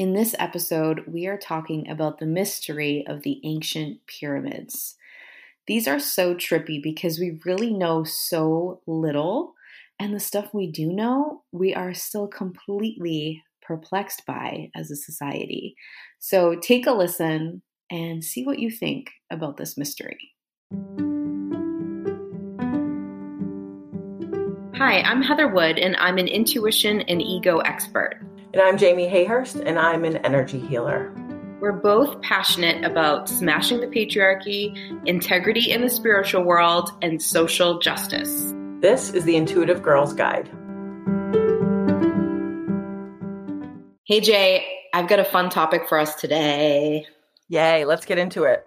In this episode, we are talking about the mystery of the ancient pyramids. These are so trippy because we really know so little, and the stuff we do know, we are still completely perplexed by as a society. So take a listen and see what you think about this mystery. Hi, I'm Heather Wood, and I'm an intuition and ego expert. And I'm Jamie Hayhurst, and I'm an energy healer. We're both passionate about smashing the patriarchy, integrity in the spiritual world, and social justice. This is the Intuitive Girls Guide. Hey, Jay, I've got a fun topic for us today. Yay, let's get into it.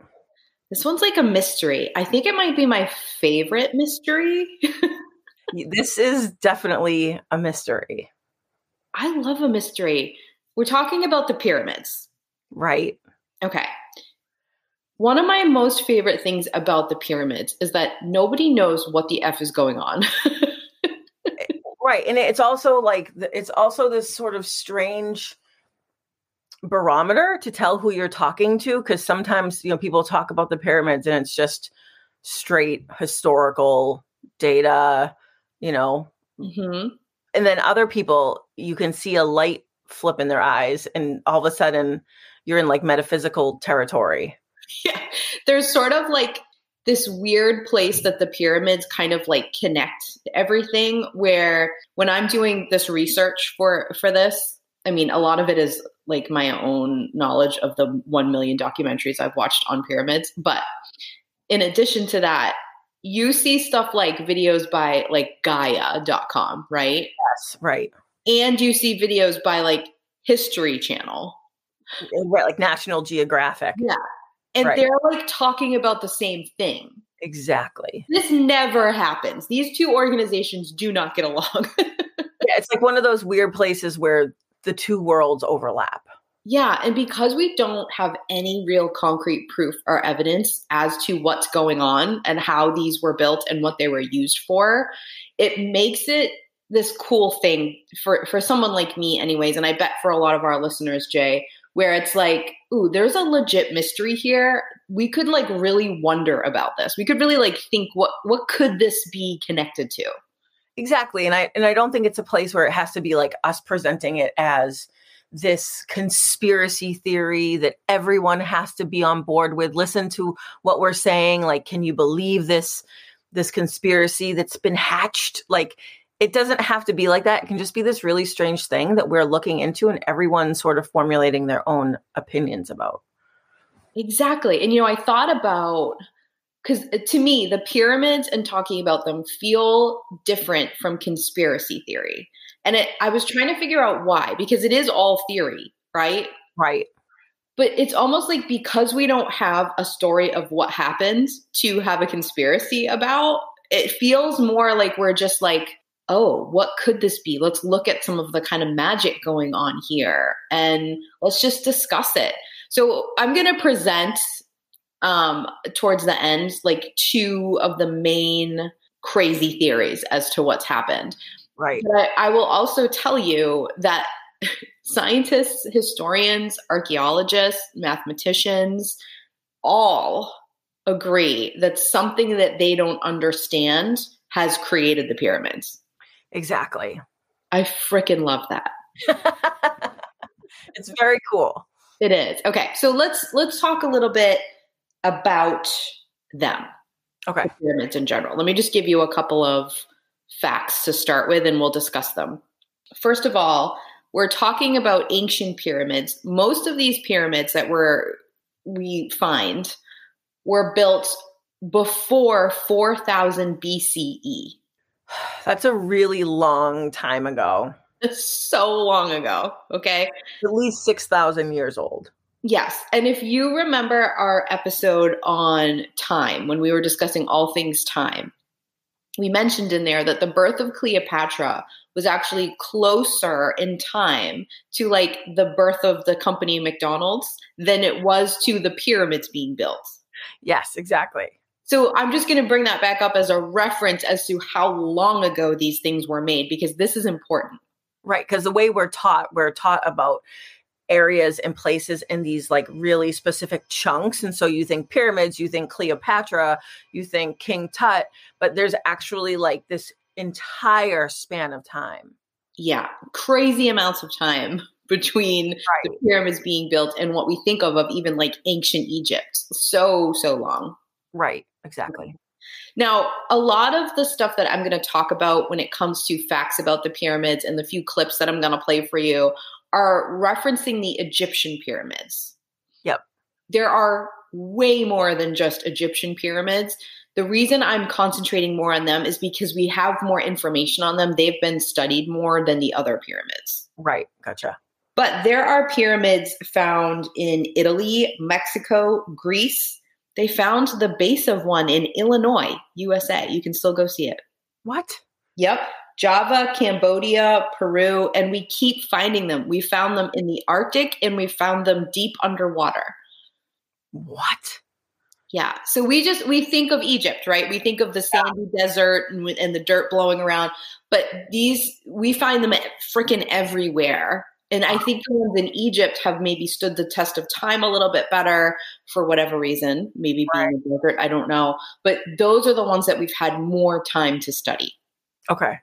This one's like a mystery. I think it might be my favorite mystery. this is definitely a mystery. I love a mystery. We're talking about the pyramids. Right. Okay. One of my most favorite things about the pyramids is that nobody knows what the F is going on. right. And it's also like, it's also this sort of strange barometer to tell who you're talking to. Cause sometimes, you know, people talk about the pyramids and it's just straight historical data, you know. Mm-hmm. And then other people, you can see a light flip in their eyes, and all of a sudden, you're in like metaphysical territory. Yeah. There's sort of like this weird place that the pyramids kind of like connect everything where when I'm doing this research for for this, I mean a lot of it is like my own knowledge of the 1 million documentaries I've watched on pyramids, but in addition to that, you see stuff like videos by like Gaia.com, right? Yes, right. And you see videos by like History Channel. Right, like National Geographic. Yeah. And right. they're like talking about the same thing. Exactly. This never happens. These two organizations do not get along. yeah, it's like one of those weird places where the two worlds overlap. Yeah, and because we don't have any real concrete proof or evidence as to what's going on and how these were built and what they were used for, it makes it this cool thing for for someone like me anyways and I bet for a lot of our listeners, Jay, where it's like, ooh, there's a legit mystery here. We could like really wonder about this. We could really like think what what could this be connected to? Exactly. And I and I don't think it's a place where it has to be like us presenting it as this conspiracy theory that everyone has to be on board with. Listen to what we're saying. Like can you believe this this conspiracy that's been hatched? Like it doesn't have to be like that. It can just be this really strange thing that we're looking into and everyone's sort of formulating their own opinions about. Exactly. And you know i thought about because uh, to me the pyramids and talking about them feel different from conspiracy theory and it, I was trying to figure out why, because it is all theory, right? Right. But it's almost like because we don't have a story of what happened to have a conspiracy about, it feels more like we're just like, oh, what could this be? Let's look at some of the kind of magic going on here and let's just discuss it. So I'm going to present um, towards the end like two of the main crazy theories as to what's happened. Right. But I will also tell you that scientists, historians, archaeologists, mathematicians all agree that something that they don't understand has created the pyramids. Exactly. I freaking love that. it's very cool. It is. Okay, so let's let's talk a little bit about them. Okay. The pyramids in general. Let me just give you a couple of facts to start with, and we'll discuss them. First of all, we're talking about ancient pyramids. Most of these pyramids that we're, we find were built before 4000 BCE. That's a really long time ago. It's so long ago. Okay. At least 6,000 years old. Yes. And if you remember our episode on time, when we were discussing all things time, we mentioned in there that the birth of Cleopatra was actually closer in time to like the birth of the company McDonald's than it was to the pyramids being built. Yes, exactly. So I'm just going to bring that back up as a reference as to how long ago these things were made because this is important. Right, because the way we're taught, we're taught about areas and places in these like really specific chunks. And so you think pyramids, you think Cleopatra, you think King Tut, but there's actually like this entire span of time. Yeah, crazy amounts of time between right. the pyramids being built and what we think of of even like ancient Egypt. So, so long. Right, exactly. Now, a lot of the stuff that I'm going to talk about when it comes to facts about the pyramids and the few clips that I'm going to play for you are referencing the Egyptian pyramids. Yep. There are way more than just Egyptian pyramids. The reason I'm concentrating more on them is because we have more information on them. They've been studied more than the other pyramids. Right. Gotcha. But there are pyramids found in Italy, Mexico, Greece. They found the base of one in Illinois, USA. You can still go see it. What? Yep. Java, Cambodia, Peru, and we keep finding them. We found them in the Arctic and we found them deep underwater. What? Yeah. So we just we think of Egypt, right? We think of the sandy yeah. desert and, and, the dirt blowing around, but these we find them freaking everywhere. And I think the ones in Egypt have maybe stood the test of time a little bit better for whatever reason, maybe being a desert, I don't know. But those are the ones that we've had more time to study. Okay.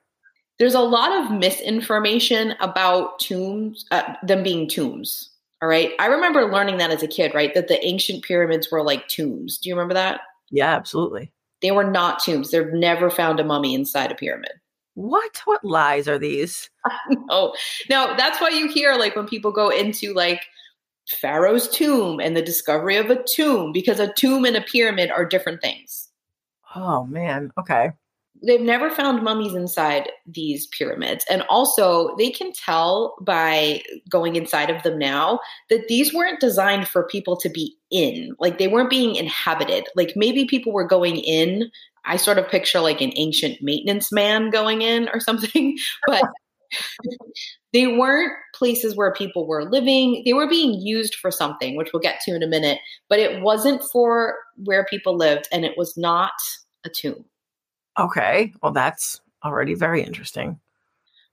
There's a lot of misinformation about tombs, uh, them being tombs. All right. I remember learning that as a kid, right? That the ancient pyramids were like tombs. Do you remember that? Yeah, absolutely. They were not tombs. They've never found a mummy inside a pyramid. What? What lies are these? no. No, that's why you hear like when people go into like Pharaoh's tomb and the discovery of a tomb, because a tomb and a pyramid are different things. Oh man. Okay they've never found mummies inside these pyramids. And also, they can tell by going inside of them now that these weren't designed for people to be in. Like, they weren't being inhabited. Like, maybe people were going in. I sort of picture like an ancient maintenance man going in or something, but. they weren't places where people were living. They were being used for something, which we'll get to in a minute, but it wasn't for where people lived and it was not a tomb. Okay. Well, that's already very interesting.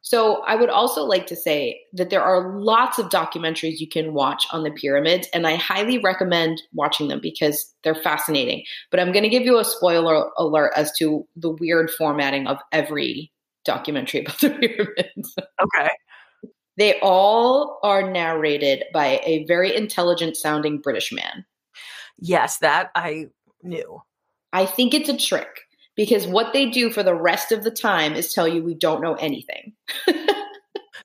So, I would also like to say that there are lots of documentaries you can watch on the pyramids, and I highly recommend watching them because they're fascinating. But I'm going to give you a spoiler alert as to the weird formatting of every documentary about the pyramids. Okay. They all are narrated by a very intelligent sounding British man. Yes, that I knew. I think it's a trick because what they do for the rest of the time is tell you we don't know anything.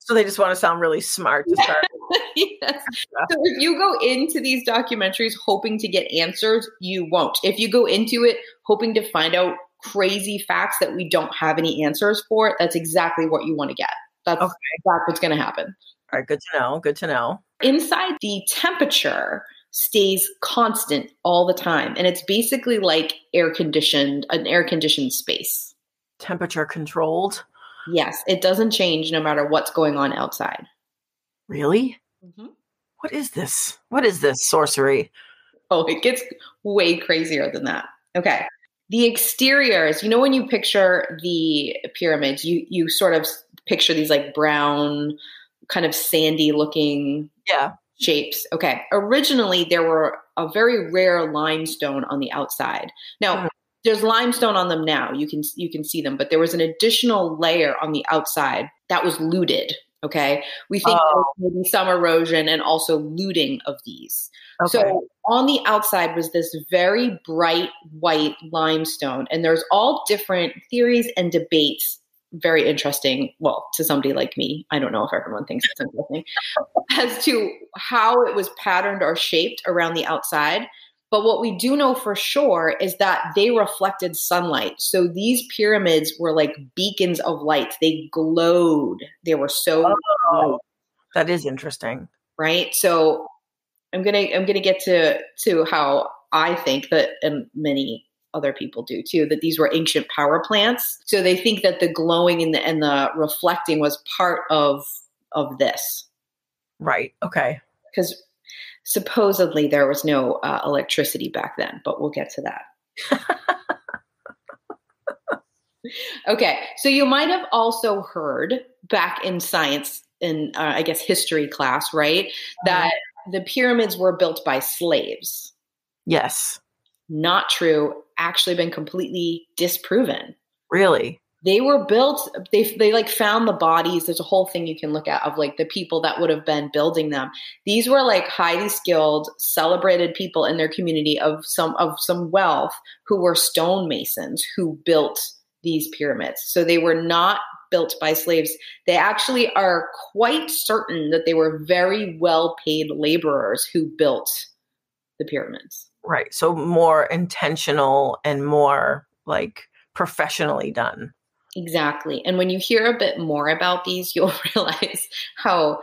so they just want to sound really smart to start. yes. So if you go into these documentaries hoping to get answers, you won't. If you go into it hoping to find out crazy facts that we don't have any answers for, that's exactly what you want to get. That's, okay. that's what's going to happen. All right, good to know. Good to know. Inside the temperature stays constant all the time. And it's basically like air conditioned, an air conditioned space. Temperature controlled? Yes, it doesn't change no matter what's going on outside. Really? Mm-hmm. What is this? What is this sorcery? Oh, it gets way crazier than that. Okay. The exteriors, you know, when you picture the pyramids, you you sort of picture these like brown, kind of sandy looking yeah shapes. Okay. Originally, there were a very rare limestone on the outside. Now, there's limestone on them now. You can you can see them, but there was an additional layer on the outside that was looted. Okay. We think oh. maybe some erosion and also looting of these. Okay. So on the outside was this very bright white limestone, and there's all different theories and debates very interesting. Well, to somebody like me, I don't know if everyone thinks it's interesting as to how it was patterned or shaped around the outside. But what we do know for sure is that they reflected sunlight. So these pyramids were like beacons of light. They glowed. They were so oh, that is interesting. Right? So I'm going to I'm to get to to how I think that and many other people do too that these were ancient power plants so they think that the glowing and the and the reflecting was part of of this right okay because supposedly there was no uh, electricity back then but we'll get to that okay so you might have also heard back in science in uh, I guess history class, right? Mm-hmm. That the pyramids were built by slaves. Yes. Not true. Actually, been completely disproven. Really? they were built they they like found the bodies. There's a whole thing you can look at of like the people that would have been building them. These were like highly skilled celebrated people in their community of some of some wealth who were stonemasons who built these pyramids. So they were not built by slaves. They actually are quite certain that they were very well paid laborers who built the pyramids right so more intentional and more like professionally done Exactly. And when you hear a bit more about these, you'll realize how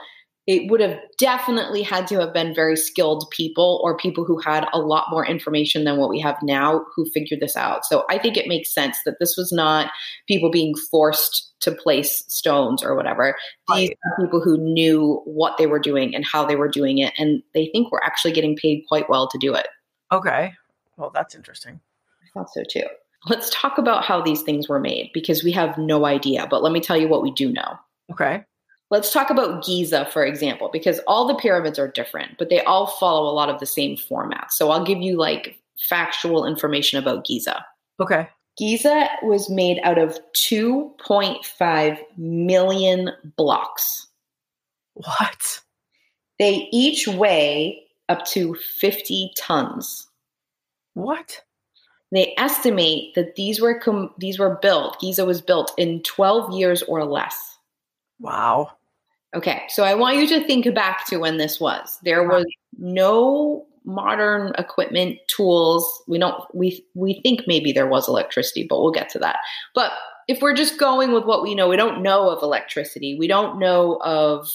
it would have definitely had to have been very skilled people or people who had a lot more information than what we have now who figured this out. So I think it makes sense that this was not people being forced to place stones or whatever. These are people who knew what they were doing and how they were doing it. And they think we're actually getting paid quite well to do it. Okay. Well, that's interesting. I thought so too. Let's talk about how these things were made because we have no idea. But let me tell you what we do know. Okay. Let's talk about Giza, for example, because all the pyramids are different, but they all follow a lot of the same format. So I'll give you like factual information about Giza. Okay. Giza was made out of 2.5 million blocks. What? They each weigh up to 50 tons. What? They estimate that these were com- these were built. Giza was built in 12 years or less. Wow. Okay, so I want you to think back to when this was. There was no modern equipment, tools. We don't we we think maybe there was electricity, but we'll get to that. But if we're just going with what we know, we don't know of electricity. We don't know of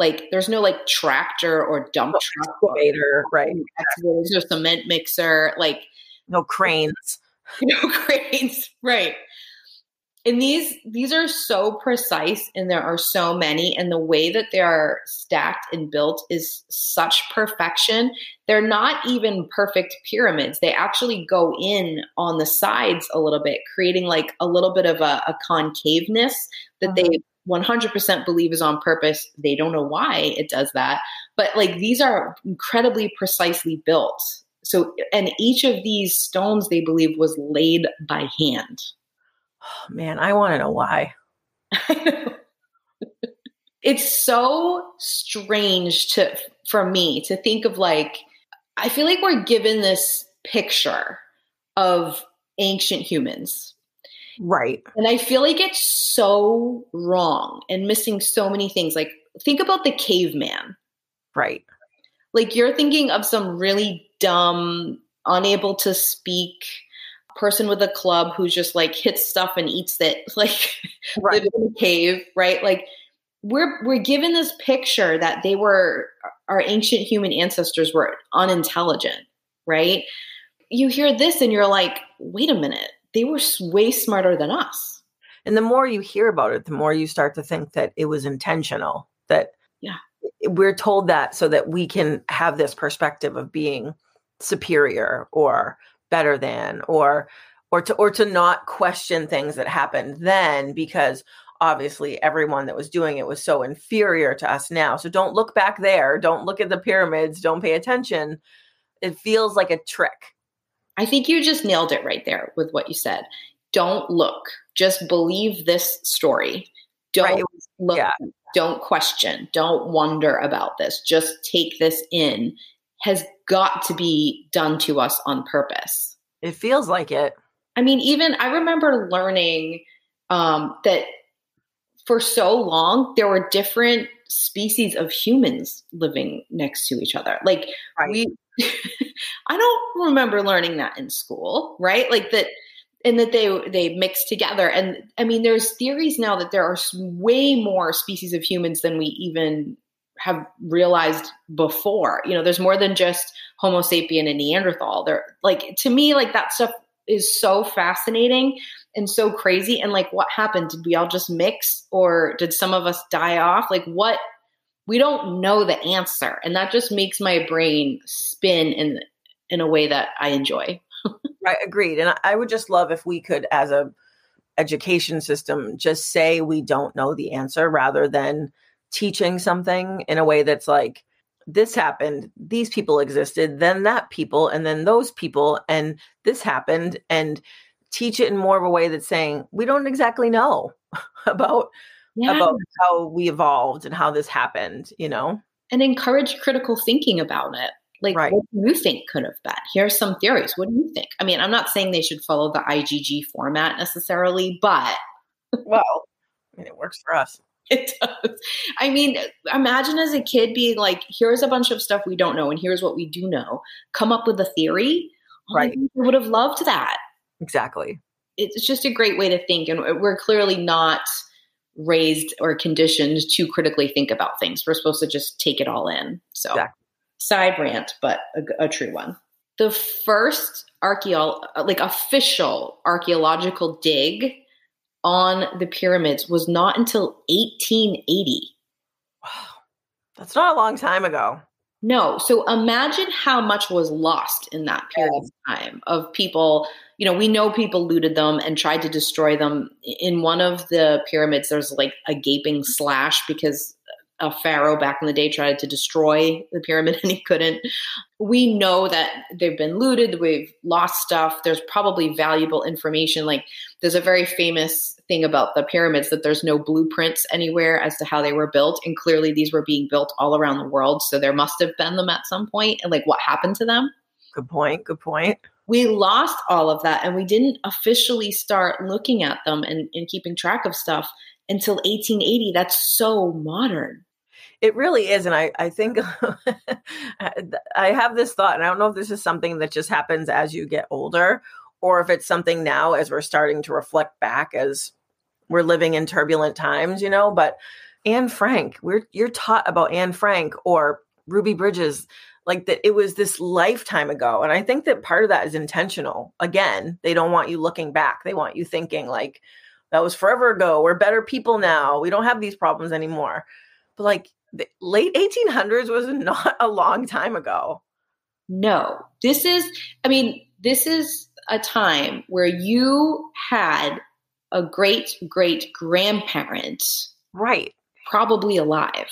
like there's no like tractor or dump oh, truck excavator, right? There's no cement mixer. Like no cranes. No cranes, right. And these these are so precise and there are so many and the way that they are stacked and built is such perfection. They're not even perfect pyramids. They actually go in on the sides a little bit, creating like a little bit of a, a concaveness that they uh-huh. 100% mm-hmm. believe is on purpose. They don't know why it does that. But like these are incredibly precisely built. So, and each of these stones they believe was laid by hand. Oh, man, I want to know why. it's so strange to for me to think of like I feel like we're given this picture of ancient humans. Right. And I feel like it's so wrong and missing so many things. Like think about the caveman. Right. Like you're thinking of some really dumb, unable to speak person with a club who just like hits stuff and eats it, like right. in a cave, right? Like we're we're given this picture that they were our ancient human ancestors were unintelligent, right? You hear this and you're like, wait a minute, they were way smarter than us. And the more you hear about it, the more you start to think that it was intentional. That yeah, we're told that so that we can have this perspective of being superior or better than or or to or to not question things that happened then because obviously everyone that was doing it was so inferior to us now. So don't look back there. Don't look at the pyramids. Don't pay attention. It feels like a trick i think you just nailed it right there with what you said don't look just believe this story don't right. look yeah. don't question don't wonder about this just take this in has got to be done to us on purpose. It feels like it. I mean, even I remember learning um, that for so long there were different species of humans living next to each other. Like right. we, I don't remember learning that in school, right? Like that, and that they they mix together. And I mean, there's theories now that there are way more species of humans than we even have realized before. You know, there's more than just Homo sapien and Neanderthal. There, like to me, like that stuff is so fascinating and so crazy. And like, what happened? Did we all just mix, or did some of us die off? Like, what? We don't know the answer, and that just makes my brain spin in in a way that I enjoy. right, agreed. And I would just love if we could, as a education system, just say we don't know the answer rather than teaching something in a way that's like this happened, these people existed, then that people, and then those people, and this happened, and teach it in more of a way that's saying we don't exactly know about yeah. about how we evolved and how this happened, you know, and encourage critical thinking about it. Like, right. what do you think could have been? Here's some theories. What do you think? I mean, I'm not saying they should follow the IGG format necessarily, but well, I mean, it works for us. It does. I mean, imagine as a kid being like, here's a bunch of stuff we don't know, and here's what we do know. Come up with a theory. Oh, right. I would have loved that. Exactly. It's just a great way to think. And we're clearly not raised or conditioned to critically think about things. We're supposed to just take it all in. So, exactly. side rant, but a, a true one. The first archaeol uh, like official archaeological dig on the pyramids was not until 1880. Wow. That's not a long time ago. No. So imagine how much was lost in that period of time of people. You know, we know people looted them and tried to destroy them. In one of the pyramids, there's like a gaping slash because a pharaoh back in the day tried to destroy the pyramid and he couldn't. We know that they've been looted, we've lost stuff. There's probably valuable information. Like there's a very famous thing about the pyramids that there's no blueprints anywhere as to how they were built. And clearly these were being built all around the world. So there must have been them at some point and like what happened to them. Good point. Good point. We lost all of that and we didn't officially start looking at them and, and keeping track of stuff until 1880. That's so modern. It really is. And I, I think I have this thought, and I don't know if this is something that just happens as you get older or if it's something now as we're starting to reflect back as we're living in turbulent times, you know. But Anne Frank, we're you're taught about Anne Frank or Ruby Bridges, like that it was this lifetime ago. And I think that part of that is intentional. Again, they don't want you looking back. They want you thinking like that was forever ago. We're better people now. We don't have these problems anymore. But like the late 1800s was not a long time ago. No, this is, I mean, this is a time where you had a great great grandparent. Right. Probably alive.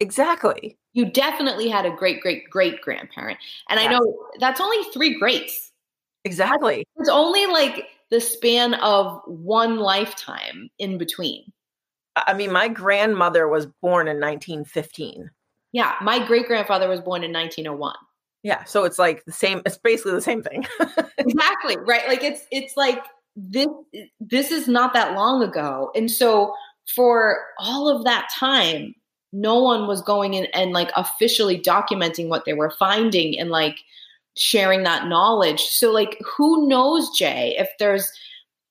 Exactly. You definitely had a great great great grandparent. And yes. I know that's only three greats. Exactly. It's only like the span of one lifetime in between. I mean, my grandmother was born in 1915. Yeah, my great grandfather was born in 1901. Yeah, so it's like the same. It's basically the same thing. exactly right. Like it's it's like this. This is not that long ago, and so for all of that time, no one was going in and like officially documenting what they were finding and like sharing that knowledge. So like, who knows, Jay, if there's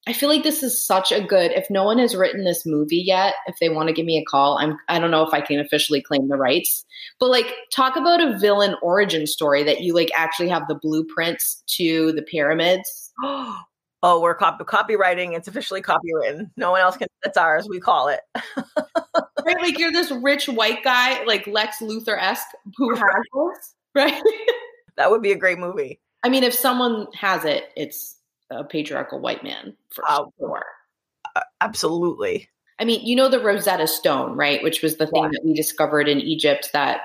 I feel like this is such a good. If no one has written this movie yet, if they want to give me a call, I'm. I don't know if I can officially claim the rights, but like talk about a villain origin story that you like actually have the blueprints to the pyramids. oh, we're copy- copywriting. It's officially copywritten. No one else can. It's ours. We call it. right, like you're this rich white guy, like Lex Luthor esque, who uh-huh. has this, right? that would be a great movie. I mean, if someone has it, it's a patriarchal white man for sure. Absolutely. I mean, you know the Rosetta Stone, right? Which was the thing yeah. that we discovered in Egypt that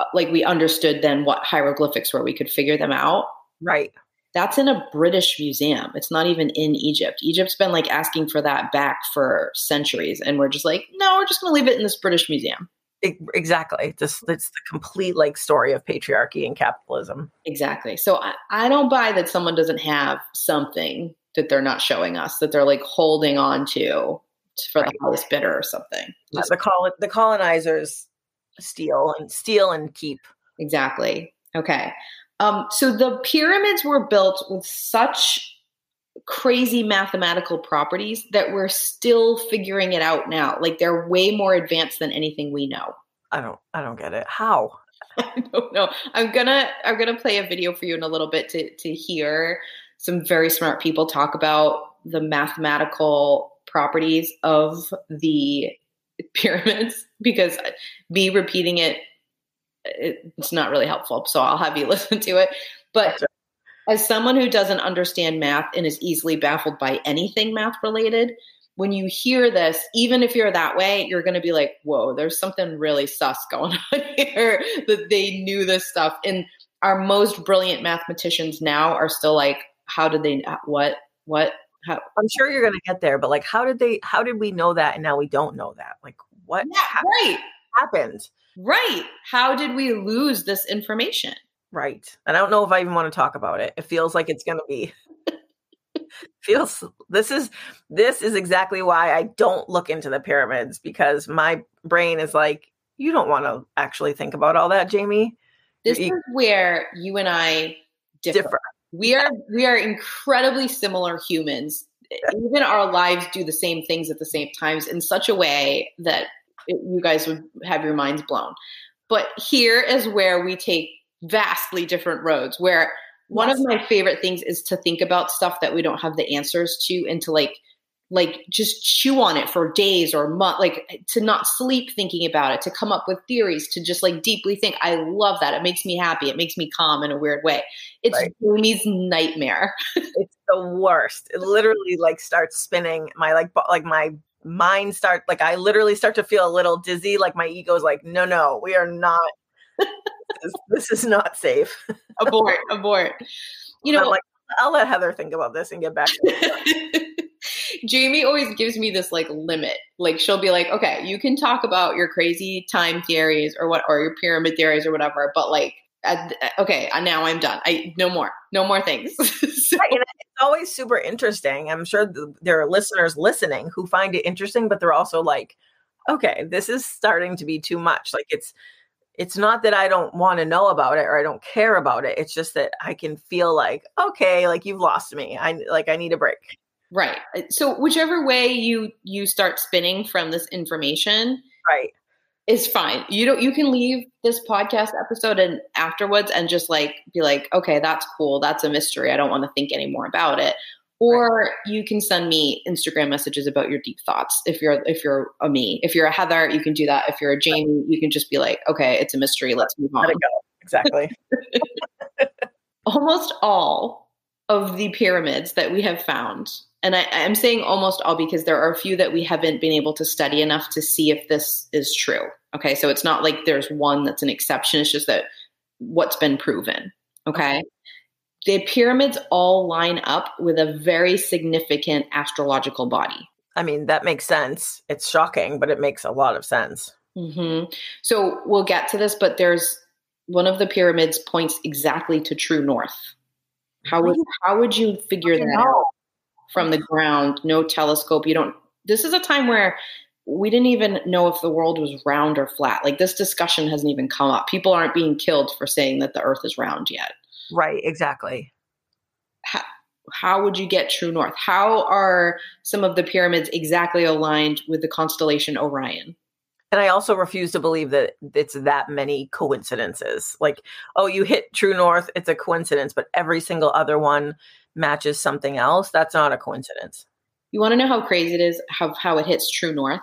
uh, like we understood then what hieroglyphics were. We could figure them out. Right. That's in a British museum. It's not even in Egypt. Egypt's been like asking for that back for centuries. And we're just like, no, we're just going to leave it in this British museum exactly this it's the complete like story of patriarchy and capitalism. Exactly so I, I don't buy that someone doesn't have something that they're not showing us that they're like holding on to for right. the highest bidder or something. Yeah, the col- the colonizers steal and steal and keep. Exactly okay. Um so the pyramids were built with such crazy mathematical properties that we're still figuring it out now. Like they're way more advanced than anything we know. I don't I don't get it. How? I don't know. I'm gonna I'm gonna play a video for you in a little bit to to hear some very smart people talk about the mathematical properties of the pyramids because me repeating it it's not really helpful. So I'll have you listen to it. But as someone who doesn't understand math and is easily baffled by anything math related, when you hear this, even if you're that way, you're going to be like, whoa, there's something really sus going on here that they knew this stuff. And our most brilliant mathematicians now are still like, how did they, what, what? How? I'm sure you're going to get there, but like, how did they, how did we know that? And now we don't know that. Like, what yeah, right. happened? Right. How did we lose this information? Right. And I don't know if I even want to talk about it. It feels like it's going to be feels this is this is exactly why I don't look into the pyramids because my brain is like you don't want to actually think about all that, Jamie. This you, is where you and I differ. differ. We are we are incredibly similar humans. Even our lives do the same things at the same times in such a way that it, you guys would have your minds blown. But here is where we take vastly different roads where one yes. of my favorite things is to think about stuff that we don't have the answers to and to like like just chew on it for days or months like to not sleep thinking about it to come up with theories to just like deeply think. I love that. It makes me happy. It makes me calm in a weird way. It's right. nightmare. It's the worst. It literally like starts spinning. My like like my mind start like i literally start to feel a little dizzy. Like my ego is like no no. We are not is, this is not safe. abort, abort. You know, like I'll let Heather think about this and get back. Jamie always gives me this like limit. Like she'll be like, "Okay, you can talk about your crazy time theories or what, or your pyramid theories or whatever, but like." okay, uh, now I'm done. I no more, no more things. so. right, it's always super interesting. I'm sure there are listeners listening who find it interesting, but they're also like, okay, this is starting to be too much. Like it's it's not that I don't want to know about it or I don't care about it. It's just that I can feel like, okay, like you've lost me. I like I need a break. Right. Uh, so whichever way you you start spinning from this information, right, is fine. You don't you can leave this podcast episode and afterwards and just like be like, okay, that's cool. That's a mystery. I don't want to think anymore about it or right. you can send me instagram messages about your deep thoughts. If you're if you're a me if you're a heather you can do that. If you're a jamie you can just be like okay it's a mystery. Let's move on. exactly. Almost all of the pyramids that we have found and I, i'm saying almost all because there are a few that we haven't been able to study enough to see if this is true. Okay? So it's not like there's one that's an exception. It's just that what's been proven. Okay the pyramids all line up with a very significant astrological body. I mean, that makes sense. It's shocking, but it makes a lot of sense. Mm-hmm. So we'll get to this, but there's one of the pyramids points exactly to true north. How would how would you figure that out from the ground? No telescope. You don't. This is a time where we didn't even know if the world was round or flat. Like this discussion hasn't even come up. People aren't being killed for saying that the Earth is round yet. Right, exactly. How, how would you get true north? How are some of the pyramids exactly aligned with the constellation Orion? And I also refuse to believe that it's that many coincidences. Like, oh, you hit true north, it's a coincidence, but every single other one matches something else. That's not a coincidence. You want to know how crazy it is how, how it hits true north?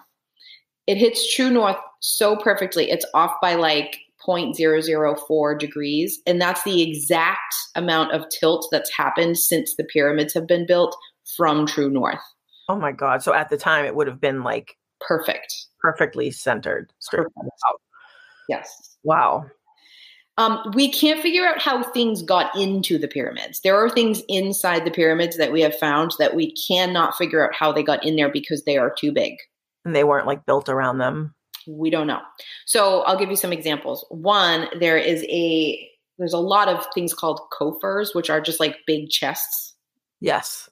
It hits true north so perfectly. It's off by like 0.004 degrees. And that's the exact amount of tilt that's happened since the pyramids have been built from true north. Oh my God. So at the time, it would have been like perfect, perfectly centered. Straight Yes. Wow. Um, we can't figure out how things got into the pyramids. There are things inside the pyramids that we have found that we cannot figure out how they got in there because they are too big. And they weren't like built around them. We don't know. So I'll give you some examples. One, there is a there's a lot of things called coffers, which are just like big chests. Yes.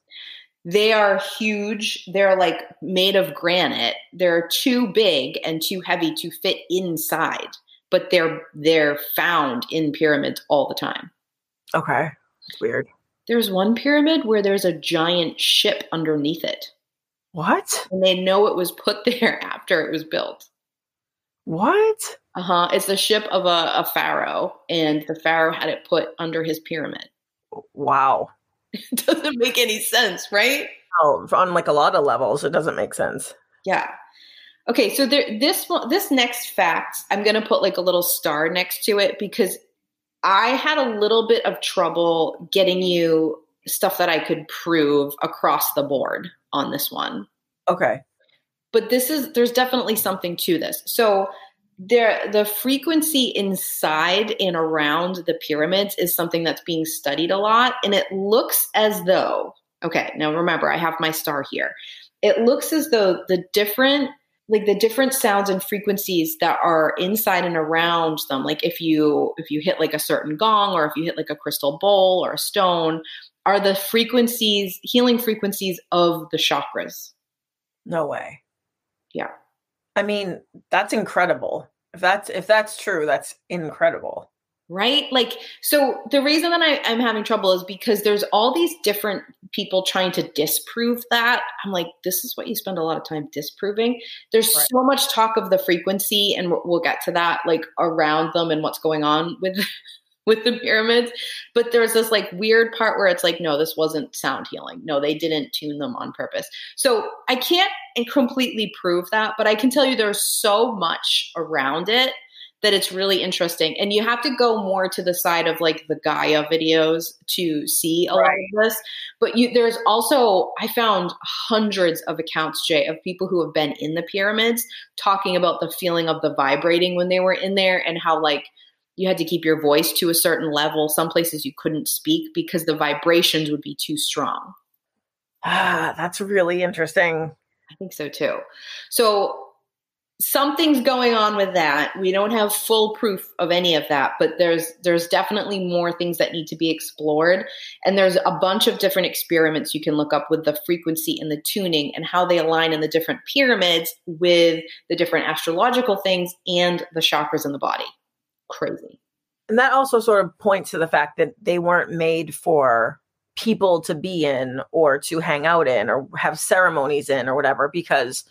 They are huge. They're like made of granite. They're too big and too heavy to fit inside, but they're they're found in pyramids all the time. Okay. It's weird. There's one pyramid where there's a giant ship underneath it. What? And they know it was put there after it was built. What? Uh huh. It's the ship of a, a pharaoh, and the pharaoh had it put under his pyramid. Wow. it doesn't make any sense, right? Oh, on like a lot of levels, it doesn't make sense. Yeah. Okay, so there, this this next fact, I'm going to put like a little star next to it because I had a little bit of trouble getting you stuff that I could prove across the board on this one. Okay. But this is there's definitely something to this. So there the frequency inside and around the pyramids is something that's being studied a lot and it looks as though okay now remember i have my star here it looks as though the different like the different sounds and frequencies that are inside and around them like if you if you hit like a certain gong or if you hit like a crystal bowl or a stone are the frequencies healing frequencies of the chakras No way. Yeah I mean, that's incredible. If that's if that's true, that's incredible. right like so the reason that I, i'm having trouble is because there's all these different people trying to disprove that i'm like this is what you spend a lot of time disproving there's Right. so much talk of the frequency and we'll, we'll get to that like around them and what's going on with with the pyramids but there's this like weird part where it's like no this wasn't sound healing no they didn't tune them on purpose so i can't completely prove that but i can tell you there's so much around it that it's really interesting. And you have to go more to the side of like the Gaia videos to see a lot of this. But you there's also I found hundreds of accounts, Jay, of people who have been in the pyramids talking about the feeling of the vibrating when they were in there and how like you had to keep your voice to a certain level. Some places you couldn't speak because the vibrations would be too strong. Ah, that's really interesting. I think so too. So something's going on with that. We don't have full proof of any of that, but there's there's definitely more things that need to be explored and there's a bunch of different experiments you can look up with the frequency and the tuning and how they align in the different pyramids with the different astrological things and the chakras in the body. Crazy. And that also sort of points to the fact that they weren't made for people to be in or to hang out in or have ceremonies in or whatever because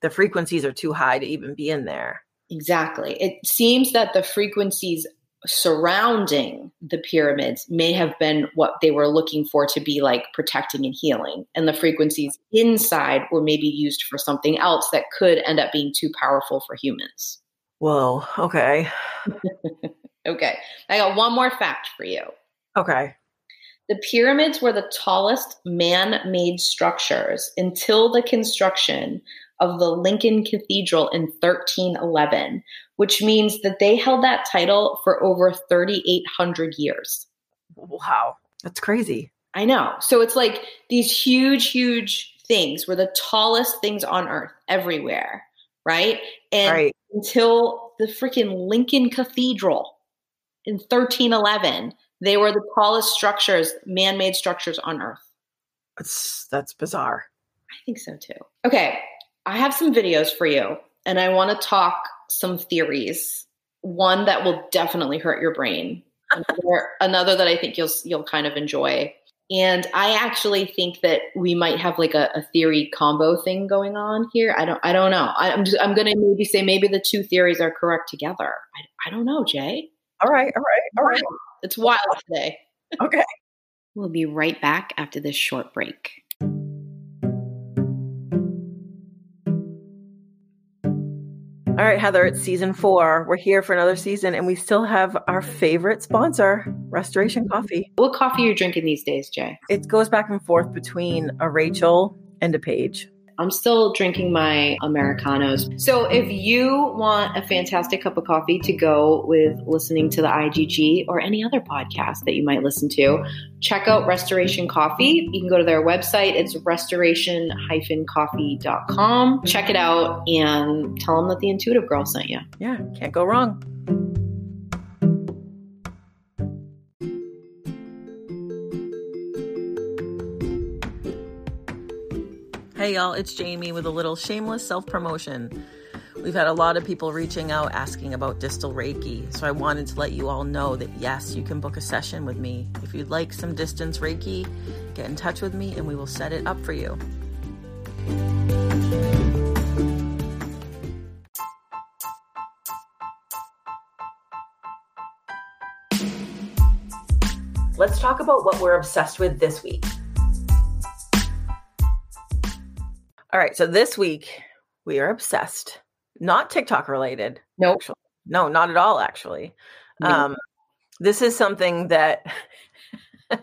the frequencies are too high to even be in there. Exactly. It seems that the frequencies surrounding the pyramids may have been what they were looking for to be like protecting and healing. And the frequencies inside were maybe used for something else that could end up being too powerful for humans. Whoa. Okay. Okay. I got one more fact for you. Okay. The pyramids were the tallest man made structures until the construction of the Lincoln Cathedral in 1311, which means that they held that title for over 3,800 years. Wow. That's crazy. I know. So it's like these huge, huge things were the tallest things on earth everywhere, right? And right. until the freaking Lincoln Cathedral in 1311, they were the tallest structures, man made structures on earth. That's that's bizarre. I think so too. Okay, I have some videos for you, and I want to talk some theories. One that will definitely hurt your brain, another, another that I think you'll you'll kind of enjoy. And I actually think that we might have like a, a theory combo thing going on here. I don't I don't know. I, I'm just, I'm gonna maybe say maybe the two theories are correct together. I, I don't know, Jay. All right. All right. All right. It's wild today. Okay. We'll be right back after this short break. All right, Heather, it's season four. We're here for another season, and we still have our favorite sponsor, Restoration Coffee. What coffee are you drinking these days, Jay? It goes back and forth between a Rachel and a Paige. I'm still drinking my Americanos. So if you want a fantastic cup of coffee to go with listening to the IGG or any other podcast that you might listen to, check out Restoration Coffee. You can go to their website. It's restoration-coffee.com. Check it out and tell them that the Intuitive Girl sent you. Yeah, can't go wrong. Hey, y'all, it's Jamie with a little shameless self promotion. We've had a lot of people reaching out asking about distance Reiki, so I wanted to let you all know that yes, you can book a session with me. If you'd like some distance Reiki, get in touch with me and we will set it up for you. Let's talk about what we're obsessed with this week. All right, so this week we are obsessed, not TikTok related. Nope. No, not at all, actually. Nope. Um, this is something that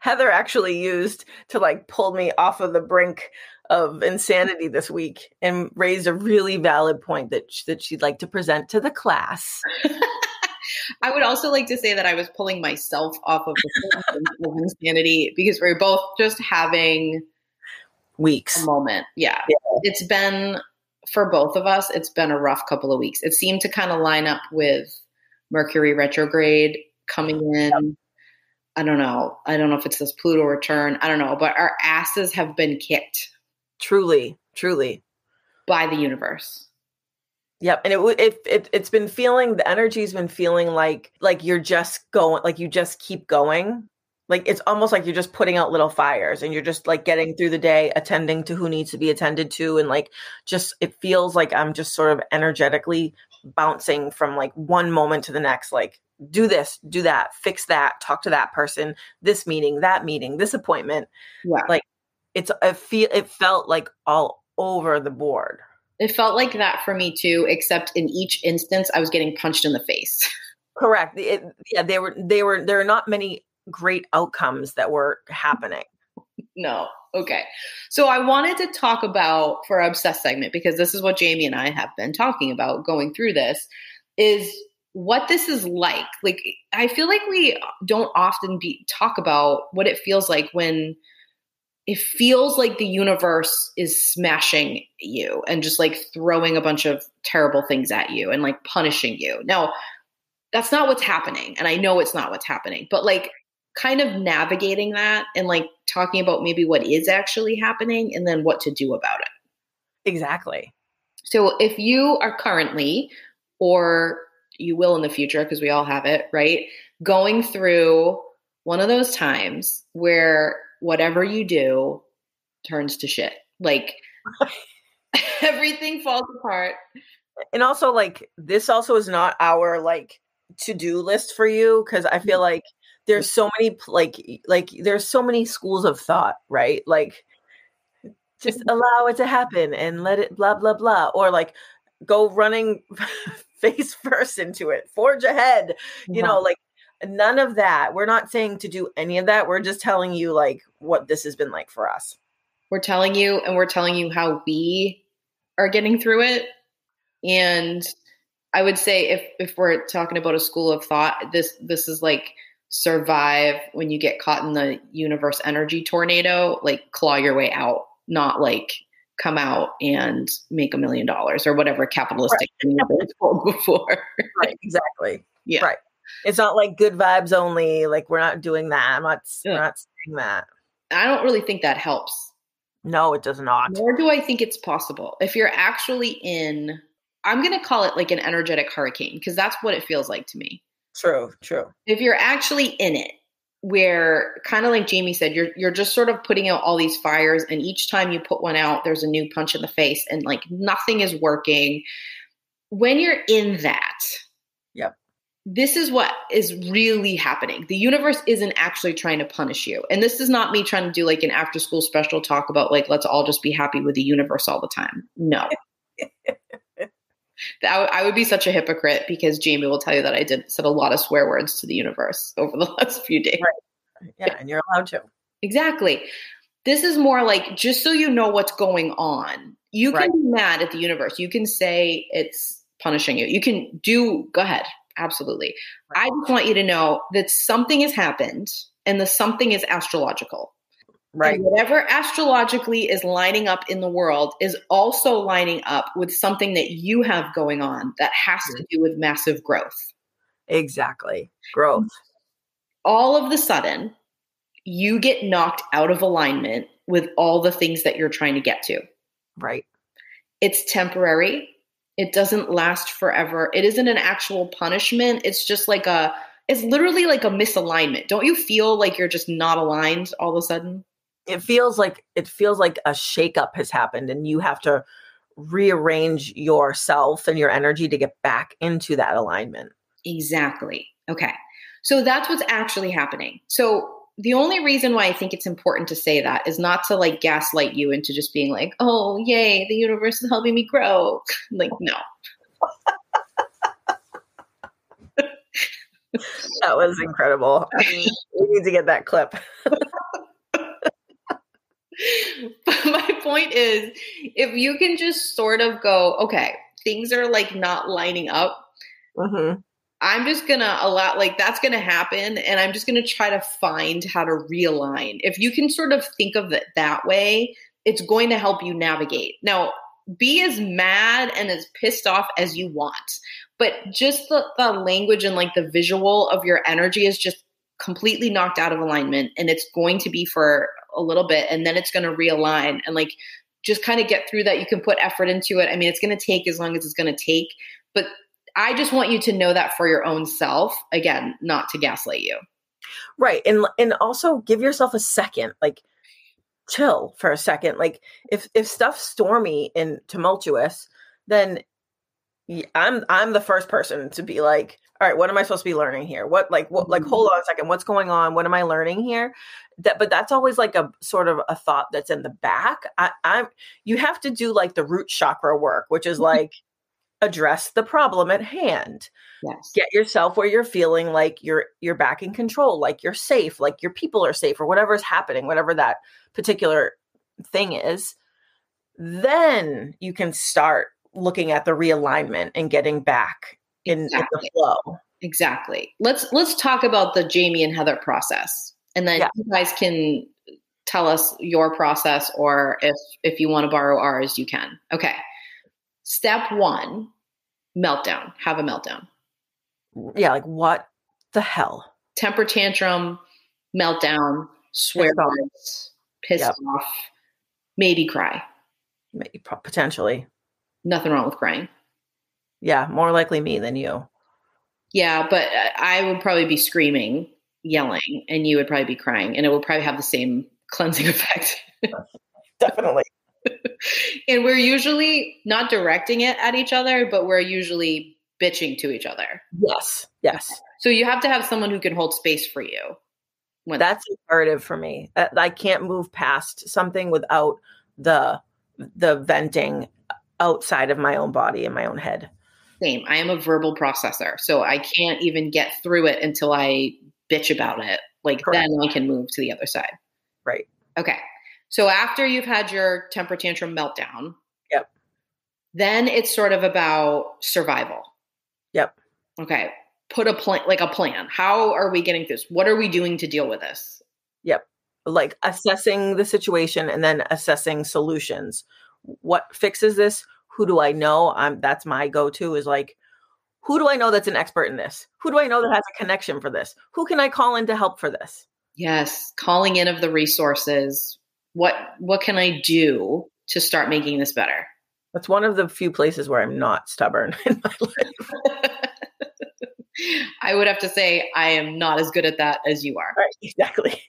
Heather actually used to like pull me off of the brink of insanity this week and raised a really valid point that that she'd like to present to the class. I would also like to say that I was pulling myself off of the of insanity because we are both just having weeks a moment. Yeah. yeah. It's been for both of us, it's been a rough couple of weeks. It seemed to kind of line up with Mercury retrograde coming in. Yep. I don't know. I don't know if it's this Pluto return. I don't know, but our asses have been kicked. Truly, truly. By the universe. Yep, and it it it it's been feeling the energy's been feeling like like you're just going like you just keep going. Like it's almost like you're just putting out little fires and you're just like getting through the day attending to who needs to be attended to and like just it feels like I'm just sort of energetically bouncing from like one moment to the next like do this, do that, fix that, talk to that person, this meeting, that meeting, this appointment. Yeah. Like it's I feel it felt like all over the board. It felt like that for me too, except in each instance, I was getting punched in the face. Correct. It, yeah, they were. They were. There are not many great outcomes that were happening. No. Okay. So I wanted to talk about for our obsessed segment because this is what Jamie and I have been talking about going through this is what this is like. Like I feel like we don't often be talk about what it feels like when it feels like the universe is smashing you and just like throwing a bunch of terrible things at you and like punishing you. Now, that's not what's happening. And I know it's not what's happening, but like kind of navigating that and like talking about maybe what is actually happening and then what to do about it. Exactly. So if you are currently, or you will in the future, because we all have it, right? Going through one of those times where whatever you do turns to shit. Like everything falls apart. And also like this also is not our like to-do list for you cuz I feel mm-hmm. like there's so many like like there's so many schools of thought, right? Like just allow it to happen and let it blah blah blah or like go running face first into it forge ahead you know like none of that. We're not saying to do any of that. We're just telling you like what this has been like for us. We're telling you and we're telling you how we are getting through it. And I would say if if we're talking about a school of thought, this this is like survive when you get caught in the universe energy tornado, like claw your way out, not like come out and make a million dollars or whatever capitalistic right. thing told before. right, exactly. Yeah. Right. It's not like good vibes only. Like we're not doing that. I'm not. Yeah. We're not saying that. I don't really think that helps. No, it does not. Nor do I think it's possible. If you're actually in, I'm going to call it like an energetic hurricane because that's what it feels like to me. True, true. If you're actually in it, where kind of like Jamie said, you're you're just sort of putting out all these fires, and each time you put one out, there's a new punch in the face, and like nothing is working. When you're in that, yep this is what is really happening. The universe isn't actually trying to punish you. And this is not me trying to do like an after school special talk about like, let's all just be happy with the universe all the time. No. that, I would be such a hypocrite because Jamie will tell you that I did said a lot of swear words to the universe over the last few days. Right. Yeah, and you're allowed to. Exactly. This is more like just so you know what's going on. You can right. be mad at the universe. You can say it's punishing you. You can do, go ahead, Absolutely. I just want you to know that something has happened and the something is astrological. Right. And whatever astrologically is lining up in the world is also lining up with something that you have going on that has to do with massive growth. Exactly. Growth. All of the sudden, you get knocked out of alignment with all the things that you're trying to get to. Right. It's temporary. It doesn't last forever. It isn't an actual punishment. It's just like a, it's literally like a misalignment. Don't you feel like you're just not aligned all of a sudden? It feels like it feels like a shakeup has happened and you have to rearrange yourself and your energy to get back into that alignment. Exactly. Okay. So that's what's actually happening. So the only reason why I think it's important to say that is not to like gaslight you into just being like, oh, yay, the universe is helping me grow. like, no. that was incredible. we need to get that clip. but my point is if you can just sort of go, okay, things are like not lining up. Mm-hmm. I'm just gonna allow, like, that's gonna happen, and I'm just gonna try to find how to realign. If you can sort of think of it that way, it's going to help you navigate. Now, be as mad and as pissed off as you want, but just the, the language and like the visual of your energy is just completely knocked out of alignment, and it's going to be for a little bit, and then it's gonna realign and like just kind of get through that. You can put effort into it. I mean, it's gonna take as long as it's gonna take, but I just want you to know that for your own self. Again, not to gaslight you. Right. And and also give yourself a second. Like chill for a second. Like if if stuff's stormy and tumultuous, then I'm I'm the first person to be like, all right, what am I supposed to be learning here? What like what like hold mm-hmm. on a second, what's going on? What am I learning here? That but that's always like a sort of a thought that's in the back. I, I'm you have to do like the root chakra work, which is mm-hmm. like address the problem at hand. Yes. Get yourself where you're feeling like you're you're back in control, like you're safe, like your people are safe or whatever is happening, whatever that particular thing is. Then you can start looking at the realignment and getting back in, exactly. in the flow. Exactly. Let's let's talk about the Jamie and Heather process. And then yeah. you guys can tell us your process or if if you want to borrow ours, you can. Okay. Step one, meltdown. Have a meltdown. Yeah, like what the hell? Temper tantrum, meltdown, swear words, pissed yep. off, maybe cry. Maybe, potentially. Nothing wrong with crying. Yeah, more likely me than you. Yeah, but uh, I would probably be screaming, yelling, and you would probably be crying, and it would probably have the same cleansing effect. Definitely. and we're usually not directing it at each other, but we're usually bitching to each other. Yes. Yes. So you have to have someone who can hold space for you. That's imperative for me. I can't move past something without the the venting outside of my own body and my own head. Same. I am a verbal processor, so I can't even get through it until I bitch about it. Like Correct. then I can move to the other side. Right. Okay. So after you've had your temper tantrum meltdown, yep. Then it's sort of about survival. Yep. Okay. Put a plan like a plan. How are we getting through this? What are we doing to deal with this? Yep. Like assessing the situation and then assessing solutions. What fixes this? Who do I know? I'm that's my go-to is like who do I know that's an expert in this? Who do I know that has a connection for this? Who can I call in to help for this? Yes, calling in of the resources, what what can I do to start making this better? That's one of the few places where I'm not stubborn in my life. I would have to say I am not as good at that as you are. Right, exactly.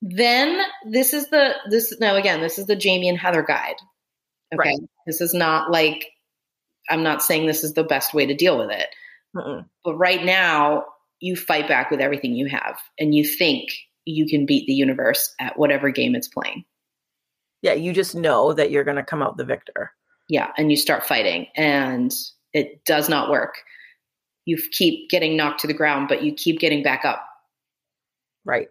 Then this is the this now again, this is the Jamie and Heather guide. Okay. Right. This is not like I'm not saying this is the best way to deal with it. Mm-mm. But right now, you fight back with everything you have and you think you can beat the universe at whatever game it's playing. Yeah, you just know that you're going to come out the victor. Yeah, and you start fighting and it does not work. You keep getting knocked to the ground, but you keep getting back up. Right.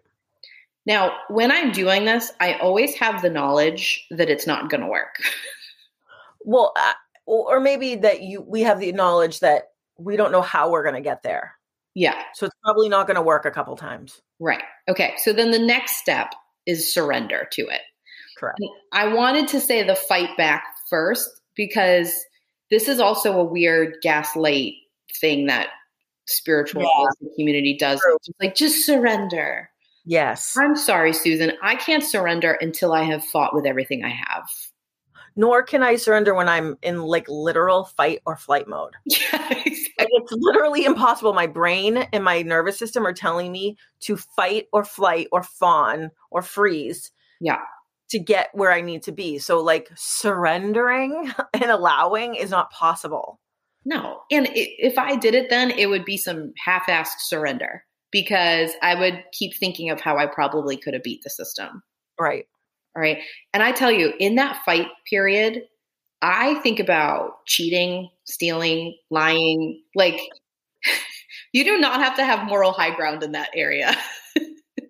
Now, when I'm doing this, I always have the knowledge that it's not going to work. well, uh, or maybe that you we have the knowledge that we don't know how we're going to get there. Yeah. So it's probably not going to work a couple times. Right. Okay. So then the next step is surrender to it. Correct. I wanted to say the fight back first because this is also a weird gaslight thing that spiritual yeah. community does. Just like just surrender. Yes. I'm sorry, Susan. I can't surrender until I have fought with everything I have nor can I surrender when I'm in like literal fight or flight mode. Yeah, exactly. like it's literally impossible. My brain and my nervous system are telling me to fight or flight or fawn or freeze. Yeah. To get where I need to be. So, like, surrendering and allowing is not possible. No. And if I did it, then it would be some half assed surrender because I would keep thinking of how I probably could have beat the system. Right. All right. And I tell you, in that fight period, I think about cheating, stealing, lying. Like, you do not have to have moral high ground in that area.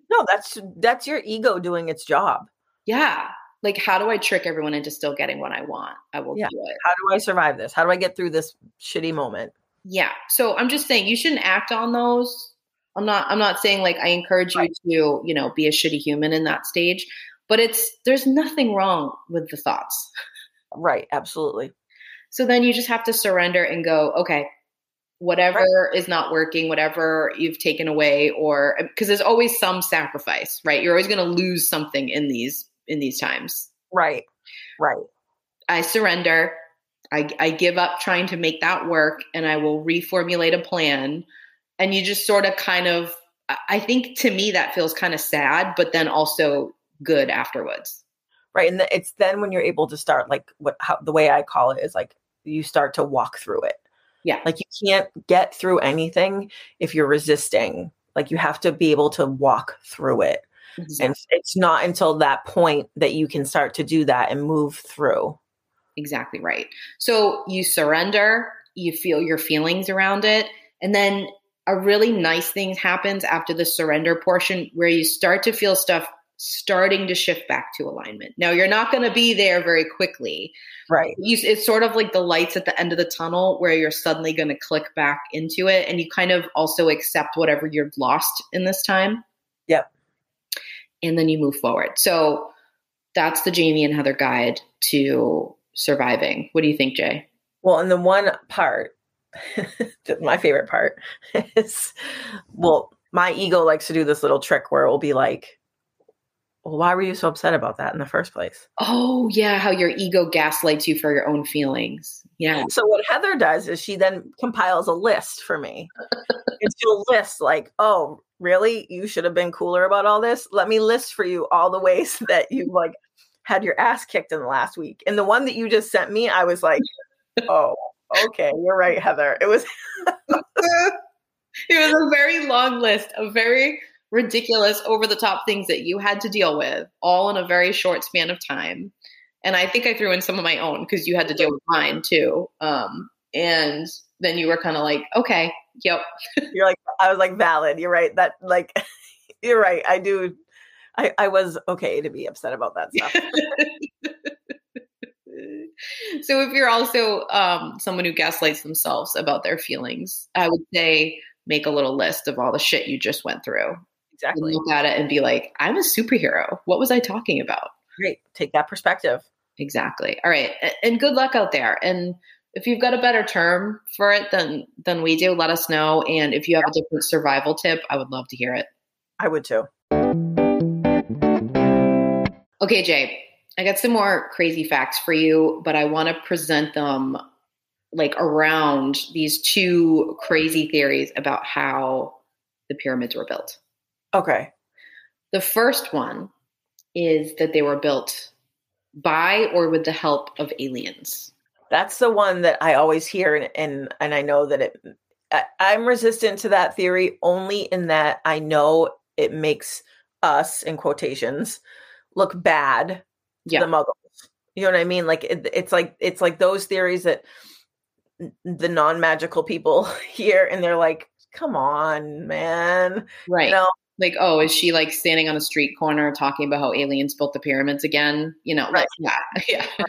no, that's that's your ego doing its job. Yeah. Like how do I trick everyone into still getting what I want? I will Yeah. do it. How do I survive this? How do I get through this shitty moment? Yeah. So I'm just saying you shouldn't act on those. I'm not I'm not saying like I encourage you to, you know, be a shitty human in that stage, but it's there's nothing wrong with the thoughts. Right, absolutely. So then you just have to surrender and go, okay, whatever is not working, whatever you've taken away or because there's always some sacrifice, right? You're always going to lose something in these in these times. Right. Right. I surrender. I, I give up trying to make that work and I will reformulate a plan. And you just sort of kind of, I- I think to me that feels kind of sad, but then also good afterwards. Right. And it's then when you're able to start like what how the way I call it is like you start to walk through it. Yeah. Like you can't get through anything if you're resisting. Like you have to be able to walk through it. And it's not until that point that you can start to do that and move through. Exactly right. So you surrender, you feel your feelings around it, and then a really nice thing happens after the surrender portion where you start to feel stuff starting to shift back to alignment. Now you're not going to be there very quickly. Right. You, it's sort of like the lights at the end of the tunnel where you're suddenly going to click back into it and you kind of also accept whatever you've lost in this time. Yep. And then you move forward. So that's the Jamie and Heather guide to surviving. What do you think, Jay? Well, and the one part, my favorite part is, well, my ego likes to do this little trick where it will be like, well, why were you so upset about that in the first place? Oh, yeah, how your ego gaslights you for your own feelings. Yeah. So what Heather does is she then compiles a list for me. and she'll list like, oh, really? You should have been cooler about all this. Let me list for you all the ways that you like had your ass kicked in the last week. And the one that you just sent me, I was like, oh, okay, you're right, Heather. It was it was a very long list a very ridiculous, over the top things that you had to deal with, all in a very short span of time. And I think I threw in some of my own because you had to deal with mine too. Um, and then you were kind of like, okay, yep. you're like I was like valid. You're right. That like you're right. I do I, I was okay to be upset about that stuff. so if you're also um, someone who gaslights themselves about their feelings, I would say make a little list of all the shit you just went through. And exactly. look at it and be like, I'm a superhero. What was I talking about? Great. Take that perspective. Exactly. All right. And good luck out there. And if you've got a better term for it than than we do, let us know. And if you have a different survival tip, I would love to hear it. I would too. Okay, Jay, I got some more crazy facts for you, but I want to present them like around these two crazy theories about how the pyramids were built. Okay. The first one is that they were built by or with the help of aliens. That's the one that I always hear and and, and I know that it I, I'm resistant to that theory only in that I know it makes us in quotations look bad to Yeah. the muggles. You know what I mean? Like it, it's like it's like those theories that the non-magical people hear and they're like, "Come on, man." Right. You know, like, oh, is she like standing on a street corner talking about how aliens built the pyramids again? You know, Right. like, yeah.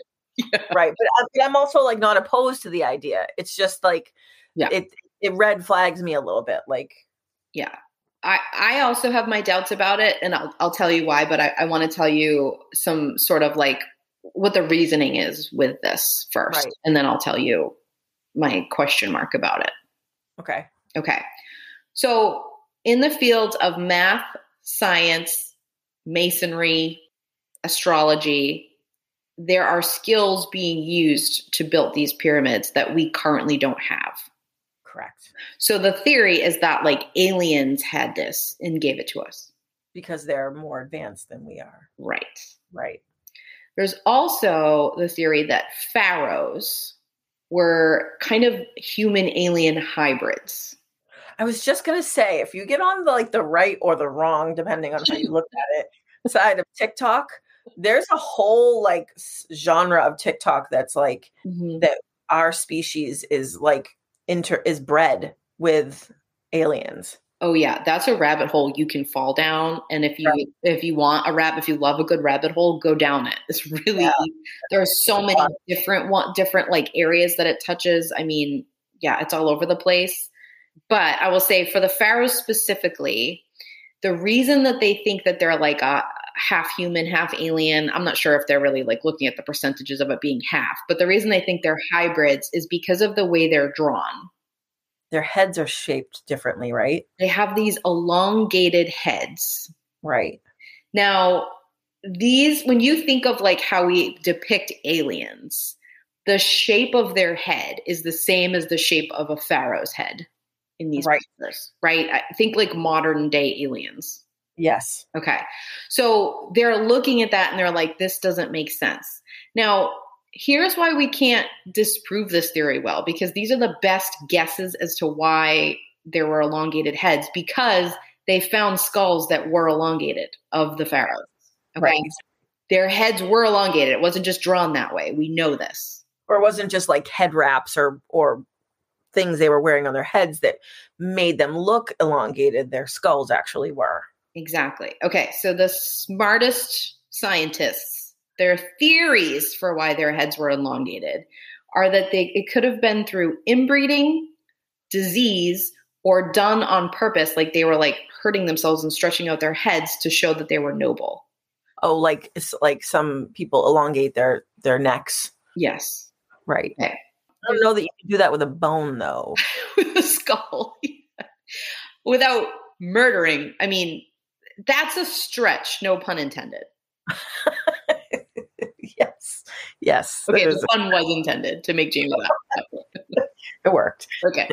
Yeah. right but I- but i'm also like not opposed to the idea it's just like Yeah. it it red flags me a little bit like Yeah. I, I also have my doubts about it, and I'll, I'll tell you why, but I, I want to tell you some sort of like what the reasoning is with this first, Right. and then I'll tell you my question mark about it. okay Okay. So, in the fields of math, science, masonry, astrology, there are skills being used to build these pyramids that we currently don't have. correct So the theory is that like aliens had this and gave it to us. because they're more advanced than we are Right. right There's also the theory that pharaohs were kind of human alien hybrids. I was just gonna say if you get on the like the right or the wrong depending on how you look at it side of tiktok there's a whole like genre of tiktok that's like Mhm. our species is like inter is bred with aliens. Oh yeah, that's a rabbit hole you can fall down. And if you right. if you want a rabbit, if you love a good rabbit hole, go down it. It's really yeah. there are so many different one different like areas that it touches. I mean, yeah, it's all over the place. But I will say for the pharaohs specifically, the reason that they think that they're like a half human, half alien, I'm not sure if they're really like looking at the percentages of it being half, but the reason they think they're hybrids is because of the way they're drawn their heads are shaped differently, right? They have these elongated heads. Right. Now, these, when you think of like how we depict aliens, the shape of their head is the same as the shape of a pharaoh's head in these right. pictures, right? I think like modern day aliens. Yes. Okay. So they're looking at that and they're like, this doesn't make sense. Now, here's why we can't disprove this theory well because these are the best guesses as to why there were elongated heads because they found skulls that were elongated of the pharaohs. Okay. Right. Their heads were elongated. It wasn't just drawn that way. We know this. Or it wasn't just like head wraps or or things they were wearing on their heads that made them look elongated. Their skulls actually were. Exactly. Okay. So the smartest scientists their theories for why their heads were elongated are that they it could have been through inbreeding, disease, or done on purpose, like they were like hurting themselves and stretching out their heads to show that they were noble. Oh, like it's like some people elongate their their necks. Yes. Right. Okay. I don't know that you can do that with a bone though. with a skull. Without murdering. I mean, that's a stretch, no pun intended. yes. Yes. Okay, the pun was intended to make Jamie laugh. it worked. Okay.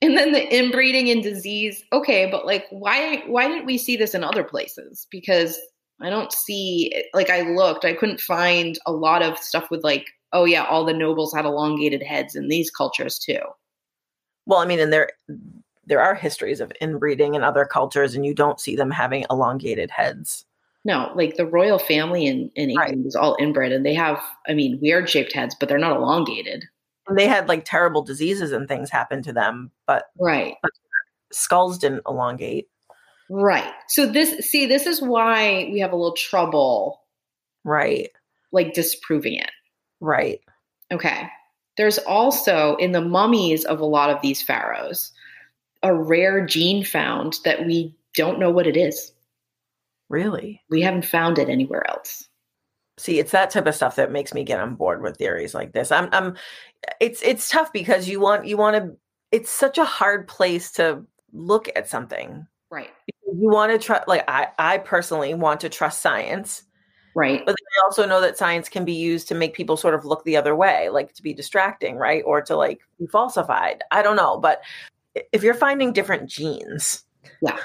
And then the inbreeding and disease. Okay, but like why why didn't we see this in other places? Because I don't see like I looked, I couldn't find a lot of stuff with like, oh yeah, all the nobles had elongated heads in these cultures too. Well, I mean, and there there are histories of inbreeding in other cultures, and you don't see them having elongated heads. No, like the royal family in, in England right. is all inbred and they have, I mean, weird shaped heads, but they're not elongated. And they had like terrible diseases and things happen to them, but right. But skulls didn't elongate. Right. So this see, this is why we have a little trouble. Right. Like disproving it. Right. Okay. There's also in the mummies of a lot of these pharaohs a rare gene found that we don't know what it is. Really? We haven't found it anywhere else. See, it's that type of stuff that makes me get on board with theories like this. I'm I'm it's it's tough because you want you want to it's such a hard place to look at something. Right. You want to trust like I I personally want to trust science. Right. But I also know that science can be used to make people sort of look the other way, like to be distracting, right? Or to like be falsified. I don't know, but if you're finding different genes. Yeah.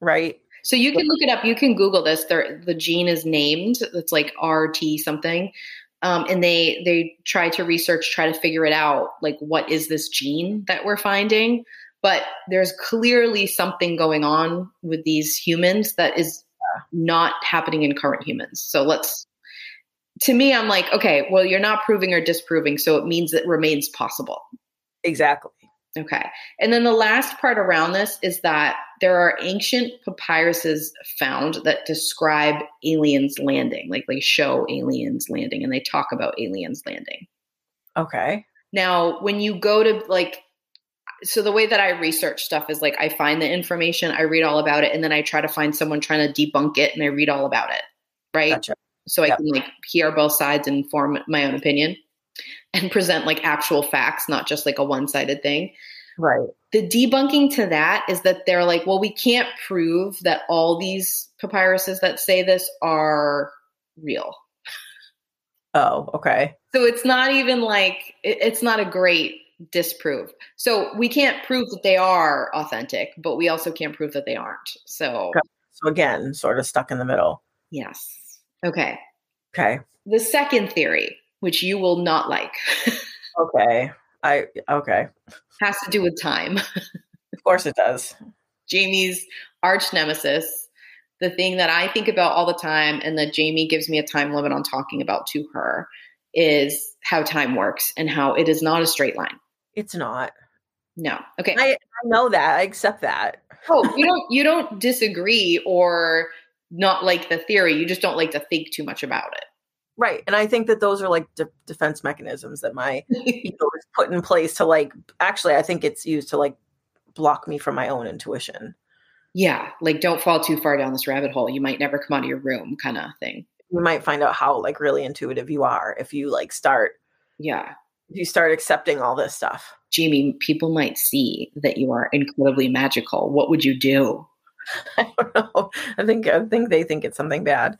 Right? So you can look it up. You can Google this. The gene is named. It's like RT something. Um, and they they try to research, try to figure it out. Like, what is this gene that we're finding? But there's clearly something going on with these humans that is not happening in current humans. So let's. To me, I'm like, okay, well, you're not proving or disproving, so it means it remains possible. Exactly. Okay. And then the last part around this is that there are ancient papyruses found that describe aliens landing, like they show aliens landing and they talk about aliens landing. Okay. Now, when you go to like, so the way that I research stuff is like I find the information, I read all about it, and then I try to find someone trying to debunk it and I read all about it. Right. Gotcha. So I yep. can like hear both sides and form my own opinion and present like actual facts, not just like a one sided thing. Right. The debunking to that is that they're like, well, we can't prove that all these papyruses that say this are real. Oh, okay. So it's not even like, it's not a great disprove. So we can't prove that they are authentic, but we also can't prove that they aren't. So, so again, sort of stuck in the middle. Yes. Okay. Okay. The second theory which you will not like. okay. I okay. Has to do with time. of course it does. Jamie's arch nemesis, the thing that I think about all the time and that Jamie gives me a time limit on talking about to her is how time works and how it is not a straight line. It's not. No. Okay. I, I know that. I accept that. oh, you don't you don't disagree or not like the theory. You just don't like to think too much about it. Right. And I think that those are like de- defense mechanisms that my ego is put in place to like actually I think it's used to like block me from my own intuition. Yeah, like don't fall too far down this rabbit hole. You might never come out of your room kind of thing. You might find out how like really intuitive you are if you like start Yeah. You start accepting all this stuff. Jamie, people might see that you are incredibly magical. What would you do? I don't know. I think I think they think it's something bad.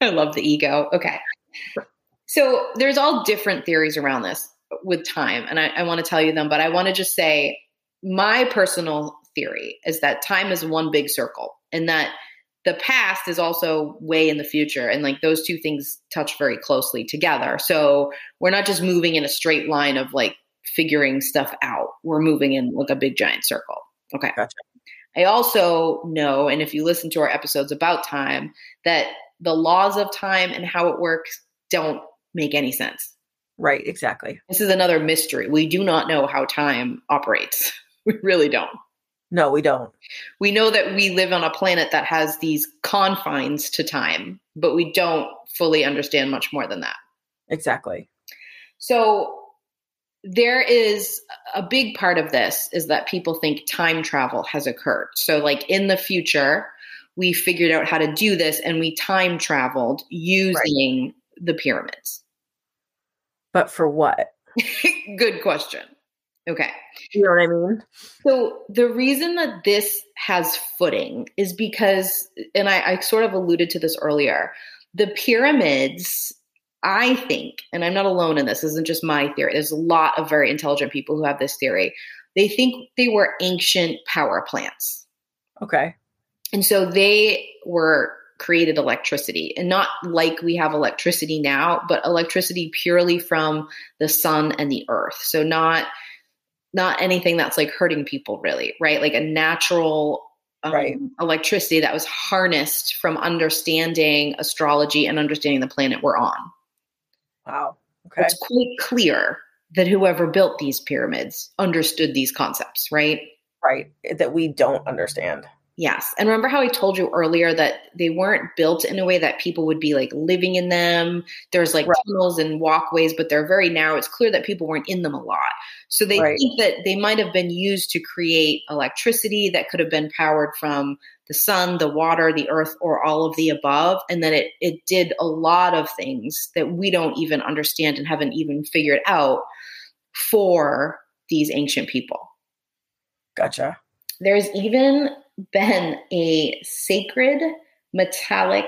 I love the ego. Okay. So there's all different theories around this with time, and I, I want to tell you them, but I want to just say my personal theory is that time is one big circle and that the past is also way in the future. And like those two things touch very closely together. So we're not just moving in a straight line of like figuring stuff out, we're moving in like a big giant circle. Okay. Gotcha. I also know, and if you listen to our episodes about time, that the laws of time and how it works don't make any sense. Right, exactly. This is another mystery. We do not know how time operates. We really don't. No, we don't. We know that we live on a planet that has these confines to time, but we don't fully understand much more than that. Exactly. So there is a big part of this is that people think time travel has occurred. So like in the future, we figured out how to do this and we time traveled using the pyramids. But for what? Good question. Okay. You know what I mean? So the reason that this has footing is because, and I, I sort of alluded to this earlier, the pyramids, I think, and I'm not alone in this, this isn't just my theory. There's a lot of very intelligent people who have this theory. They think they were ancient power plants. Okay. And so they were created electricity and not like we have electricity now, but electricity purely from the sun and the earth. So not not anything that's like hurting people really, right? Like a natural um, Right. electricity that was harnessed from understanding astrology and understanding the planet we're on. Wow. Okay. It's quite clear that whoever built these pyramids understood these concepts, right? Right. That we don't understand. Yes. And remember how I told you earlier that they weren't built in a way that people would be like living in them. There's like Right. tunnels and walkways, but they're very narrow. It's clear that people weren't in them a lot. So they Right. think that they might have been used to create electricity that could have been powered from the sun, the water, the earth, or all of the above. And that it it did a lot of things that we don't even understand and haven't even figured out for these ancient people. Gotcha. There's even been a sacred metallic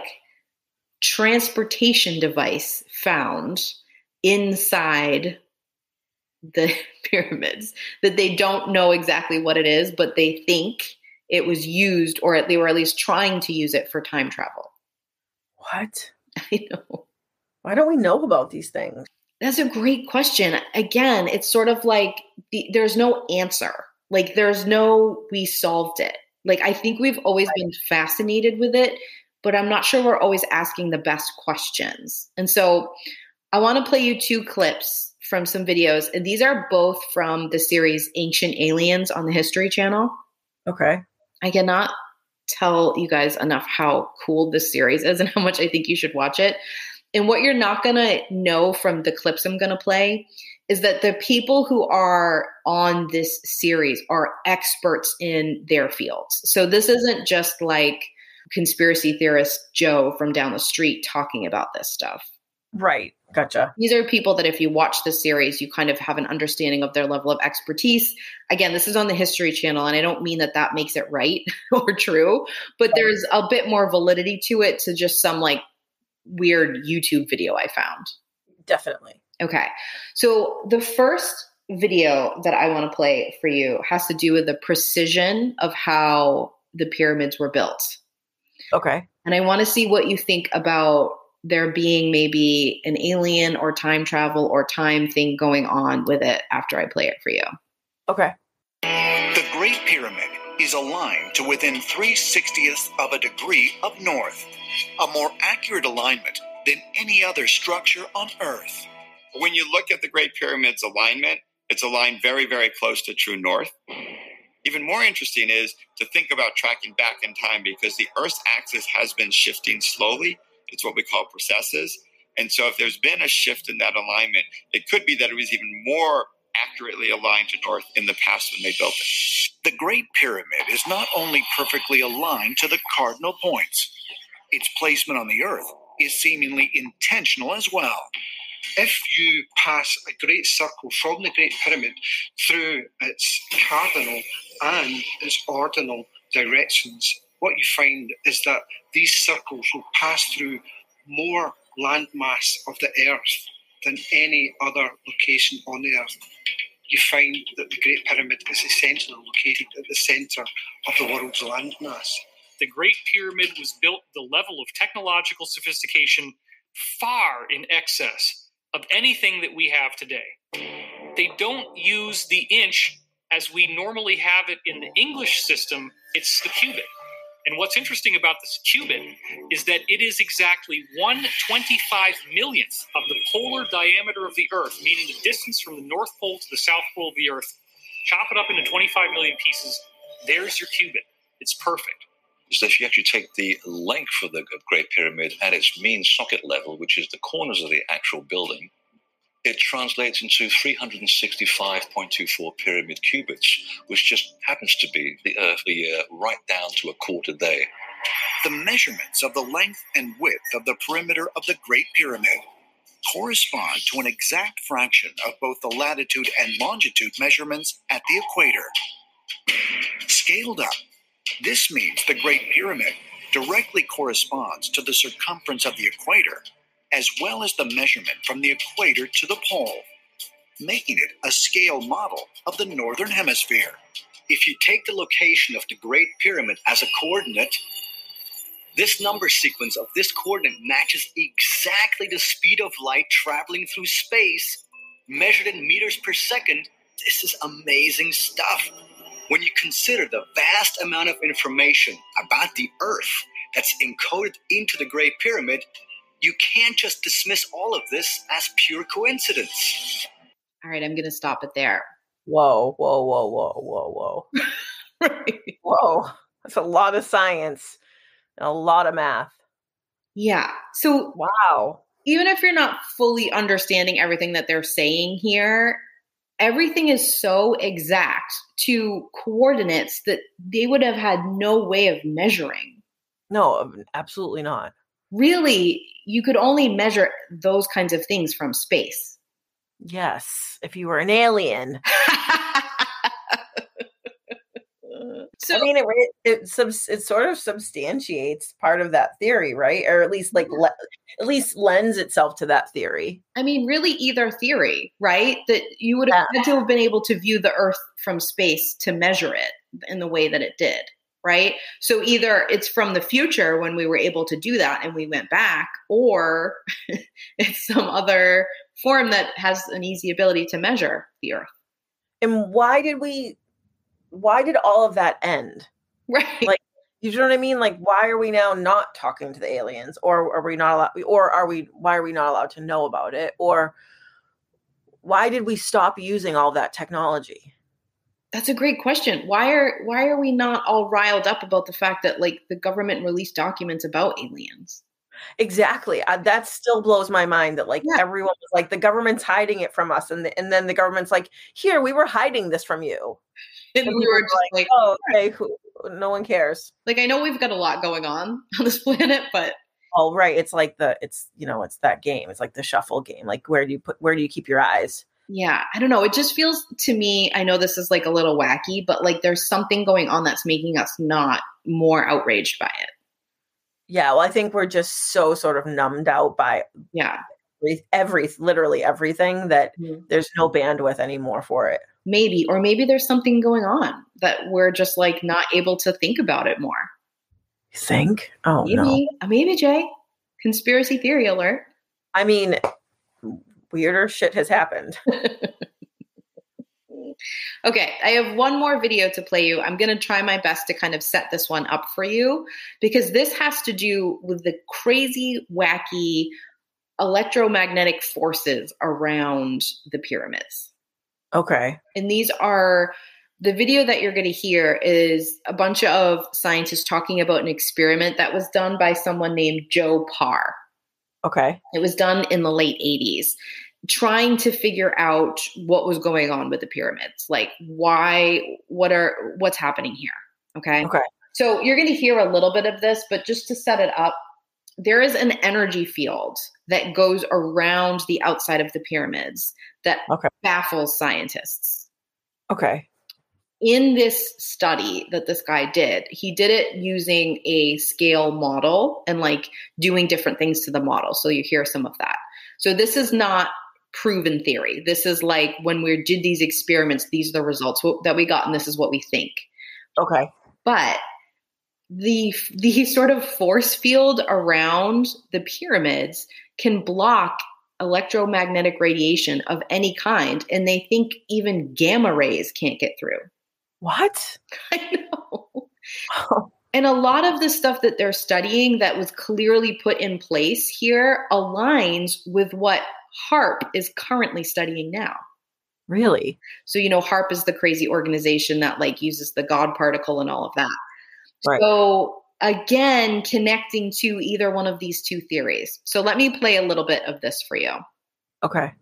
transportation device found inside the pyramids that they don't know exactly what it is, but they think it was used or they were at least trying to use it for time travel. What? I know. Why don't we know about these things? That's a great question. Again, it's sort of like the, there's no answer. Like there's no we solved it. Like I think we've always been fascinated with it, but I'm not sure we're always asking the best questions. And so I want to play you two clips from some videos. And these are both from the series Ancient Aliens on the History Channel. Okay. I cannot tell you guys enough how cool this series is and how much I think you should watch it. And what you're not going to know from the clips I'm going to play is that the people who are on this series are experts in their fields. So this isn't just like conspiracy theorist Joe from down the street talking about this stuff. Right. Gotcha. These are people that if you watch the series, you kind of have an understanding of their level of expertise. Again, this is on the History Channel, and I don't mean that that makes it right or true, but there's a bit more validity to it to just some like weird YouTube video I found. Definitely. Okay. So the first video that I want to play for you has to do with the precision of how the pyramids were built. Okay. And I want to see what you think about there being maybe an alien or time travel or time thing going on with it after I play it for you. Okay. The Great Pyramid is aligned to within 3 60ths of a degree of north, a more accurate alignment than any other structure on Earth. When you look at the Great Pyramid's alignment, It's aligned very, very close to true north. Even more interesting is to think about tracking back in time because the Earth's axis has been shifting slowly. It's what we call precesses. And so, if there's been a shift in that alignment, it could be that it was even more accurately aligned to north in the past when they built it. The Great Pyramid is not only perfectly aligned to the cardinal points, its placement on the Earth is seemingly intentional as well. If you pass a great circle from the Great Pyramid through its cardinal and its ordinal directions, what you find is that these circles will pass through more landmass of the Earth than any other location on Earth. You find that the Great Pyramid is essentially located at the centre of the world's landmass. The Great Pyramid was built the level of technological sophistication far in excess of anything that we have today. They don't use the inch as we normally have it in the English system, it's the cubit. And what's interesting about this cubit is that it is exactly 125 millionth of the polar diameter of the Earth, meaning the distance from the North Pole to the South Pole of the Earth. Chop it up into 25 million pieces. There's your cubit. It's perfect. Is that if you actually take the length of the Great Pyramid at its mean socket level, which is the corners of the actual building, it translates into 365.24 pyramid cubits, which just happens to be the Earth a year right down to a quarter day. The measurements of the length and width of the perimeter of the Great Pyramid correspond to an exact fraction of both the latitude and longitude measurements at the equator. Scaled up, this means the Great Pyramid directly corresponds to the circumference of the equator as well as the measurement from the equator to the pole, making it a scale model of the Northern Hemisphere. If you take the location of the Great Pyramid as a coordinate, this number sequence of this coordinate matches exactly the speed of light traveling through space, measured in meters per second. This is amazing stuff. When you consider the vast amount of information about the Earth that's encoded into the Great Pyramid, you can't just dismiss all of this as pure coincidence. All right, I'm going to stop it there. Whoa, whoa, whoa, whoa, whoa, whoa. right. Whoa. That's a lot of science and a lot of math. Yeah. So, wow. Even if you're not fully understanding everything that they're saying here, everything is so exact to coordinates that they would have had no way of measuring. No, absolutely not really you could only measure those kinds of things from space. Yes, if you were an alien. so I mean, it it, it it sort of substantiates part of that theory, right? Or at least like mm-hmm. le- at least lends itself to that theory. I mean, really, either theory, right? That you would have yeah. had to have been able to view the Earth from space to measure it in the way that it did right? So either it's from the future when we were able to do that and we went back, or it's some other form that has an easy ability to measure the earth. And why did we why did all of that end? Right. Like you know what I mean? Like why are we now not talking to the aliens? Or are we not allowed or are we why are we not allowed to know about it? Or why did we stop using all that technology? That's a great question. Why are why are we not all riled up about the fact that like the government released documents about aliens? Exactly. Uh, that still blows my mind that like yeah. everyone was like the government's hiding it from us and the, and then the government's like, "Here, we were hiding this from you." And, and we were just like, like "Oh, okay, who, no one cares." Like I know we've got a lot going on on this planet, but Oh, right. It's like the it's you know, it's that game. It's like the shuffle game. Like where do you put where do you keep your eyes? Yeah, I don't know. It just feels to me, I know this is like a little wacky, but like there's something going on that's making us not more outraged by it. Yeah, well, I think we're just so sort of numbed out by yeah, every, every literally everything that mm-hmm. there's no bandwidth anymore for it. Maybe, or maybe there's something going on that we're just like not able to think about it more. think? Oh maybe, no, uh, maybe Jay. Conspiracy theory alert. I mean, weirder shit has happened. okay, I have one more video to play you. I'm going to try my best to kind of set this one up for you because this has to do with the crazy, wacky electromagnetic forces around the pyramids. Okay. And these are the video that you're going to hear is a bunch of scientists talking about an experiment that was done by someone named Joe Parr. Okay. It was done in the late 80s, trying to figure out what was going on with the pyramids. Like why what are what's happening here? Okay? Okay. So you're going to hear a little bit of this, but just to set it up, there is an energy field that goes around the outside of the pyramids that Okay. baffles scientists. Okay. In this study that this guy did, he did it using a scale model and like doing different things to the model. So you hear some of that. So this is not proven theory. This is like when we did these experiments, these are the results that we got, and this is what we think Okay. but the the sort of force field around the pyramids can block electromagnetic radiation of any kind and they think even gamma rays can't get through What? i know and a lot of the stuff that they're studying that was clearly put in place here aligns with what HAARP is currently studying now really? so, you know, HAARP is the crazy organization that like uses the God particle and all of that. Right. So, again, connecting to either one of these two theories. So, let me play a little bit of this for you. Okay.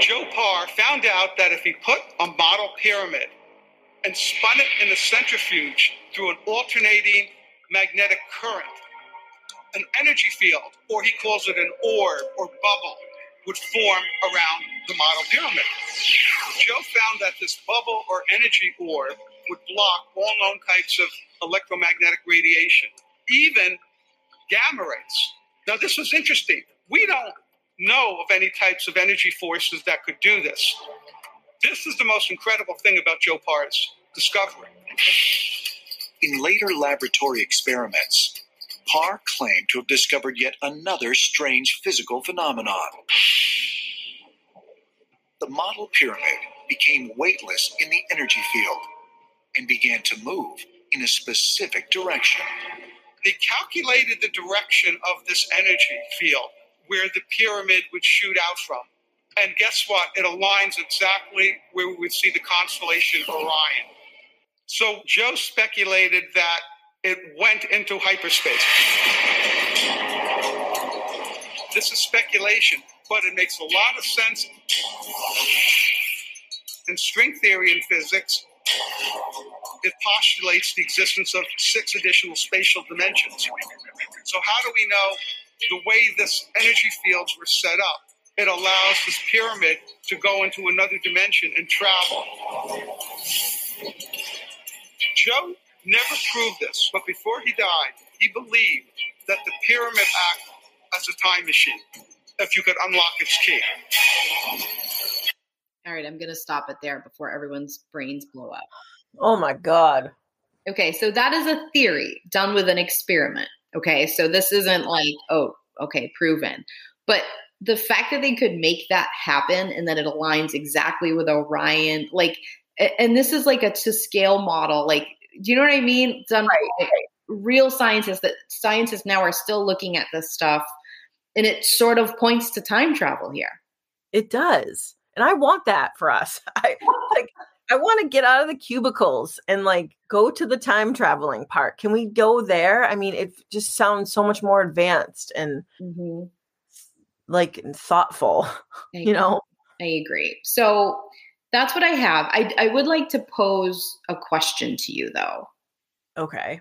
Joe Parr found out that if he put a model pyramid and spun it in a centrifuge through an alternating magnetic current, an energy field, or he calls it an orb or bubble, would form around the model pyramid. Joe found that this bubble or energy orb would block all known types of electromagnetic radiation, even gamma rays. Now, this was interesting. We don't know of any types of energy forces that could do this. This is the most incredible thing about Joe Parr's discovery. In later laboratory experiments, Parr claimed to have discovered yet another strange physical phenomenon. The model pyramid became weightless in the energy field and began to move in a specific direction. They calculated the direction of this energy field where the pyramid would shoot out from. And guess what? It aligns exactly where we would see the constellation Orion. So Joe speculated that it went into hyperspace. This is speculation, but it makes a lot of sense. In string theory and physics, it postulates the existence of six additional spatial dimensions. So, how do we know the way this energy fields were set up? It allows this pyramid to go into another dimension and travel. Joe never proved this, but before he died, he believed that the pyramid acted as a time machine if you could unlock its key. All right, I'm going to stop it there before everyone's brains blow up. Oh my God. Okay, so that is a theory done with an experiment. Okay, so this isn't like, oh, okay, proven. But the fact that they could make that happen and that it aligns exactly with Orion, like, and this is like a to scale model, like, do you know what I mean? Done by real scientists that scientists now are still looking at this stuff, and it sort of points to time travel here. It does. And I want that for us. I like I want to get out of the cubicles and like go to the time traveling part. Can we go there? I mean, it just sounds so much more advanced and Mm-hmm. like thoughtful, you know? I agree. So that's what I have. I, I would like to pose a question to you, though. Okay.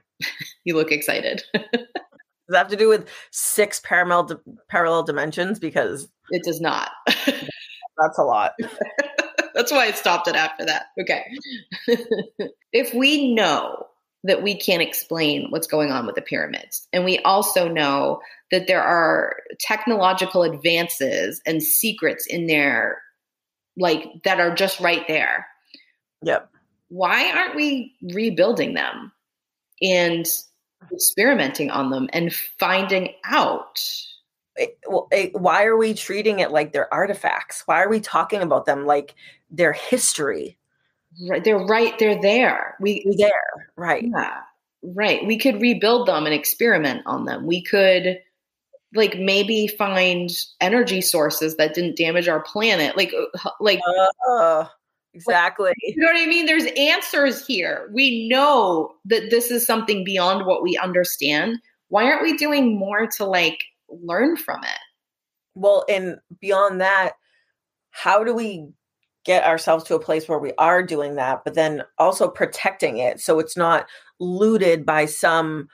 You look excited. Does that have to do with six parallel di- parallel dimensions? Because it does not. That's a lot. that's why I stopped it after that. Okay. if we know that we can't explain what's going on with the pyramids, and we also know that there are technological advances and secrets in there, like that are just right there. Yep. why aren't we rebuilding them and experimenting on them and finding out? It- it- why are we treating it like they're artifacts? Why are we talking about them like they're history? Right, they're right. They're there. We there, right? yeah, right. We could rebuild them and experiment on them. We could like maybe find energy sources that didn't damage our planet like uh, like uh, exactly you know what i mean there's answers here we know that this is something beyond what we understand why aren't we doing more to like learn from it well and beyond that how do we get ourselves to a place where we are doing that but then also protecting it so it's not looted by some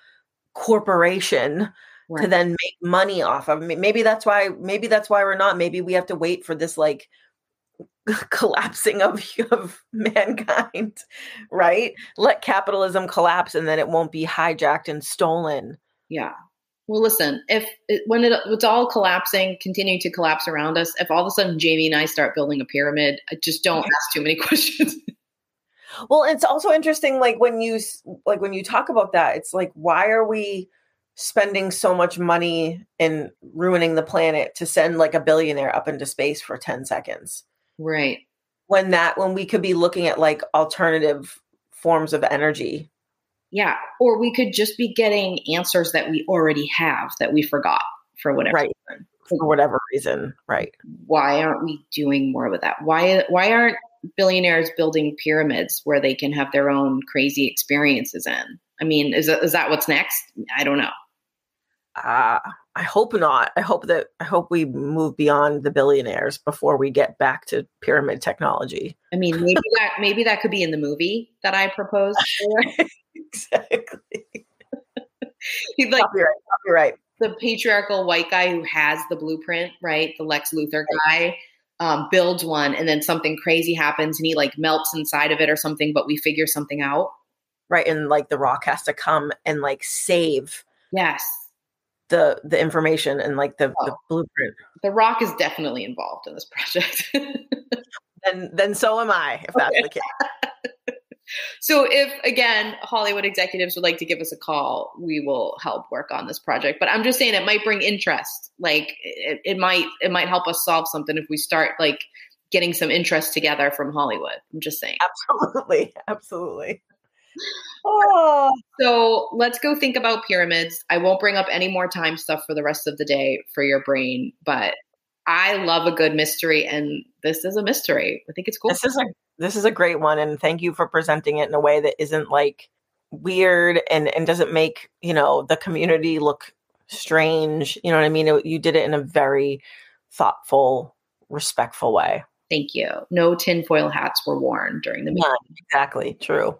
corporation right. to then make money off of. Maybe that's why. Maybe that's why we're not. Maybe we have to wait for this like collapsing of of mankind, right? Let capitalism collapse, and then it won't be hijacked and stolen. Yeah. Well, listen. If it, when it, it's all collapsing, continuing to collapse around us, if all of a sudden Jamie and I start building a pyramid, I just don't ask too many questions. well, it's also interesting, like when you like when you talk about that, it's like why are we spending so much money and ruining the planet to send like a billionaire up into space for 10 seconds. Right. When that when we could be looking at like alternative forms of energy. Yeah, or we could just be getting answers that we already have that we forgot for whatever right. reason. For whatever reason, right. Why aren't we doing more with that? Why why aren't billionaires building pyramids where they can have their own crazy experiences in? I mean, is that, is that what's next? I don't know uh, I hope not. I hope that I hope we move beyond the billionaires before we get back to pyramid technology. I mean, maybe that maybe that could be in the movie that I proposed. exactly. He's like copyright, copyright. The patriarchal white guy who has the blueprint, right? The Lex Luthor guy. Um, builds one and then something crazy happens and he like melts inside of it or something, but we figure something out. Right. And like the rock has to come and like save Yes the the information and like the, oh. the blueprint. The Rock is definitely involved in this project. then then so am I, if that's okay. the case. so if again Hollywood executives would like to give us a call, we will help work on this project. But I'm just saying it might bring interest. Like it, it might it might help us solve something if we start like getting some interest together from Hollywood. I'm just saying. Absolutely. Absolutely. Oh. So let's go think about pyramids. I won't bring up any more time stuff for the rest of the day for your brain, but I love a good mystery, and this is a mystery. I think it's cool. This is a this is a great one, and thank you for presenting it in a way that isn't like weird and and doesn't make you know the community look strange. You know what I mean? It, you did it in a very thoughtful, respectful way. Thank you. No tinfoil hats were worn during the meeting. exactly. True.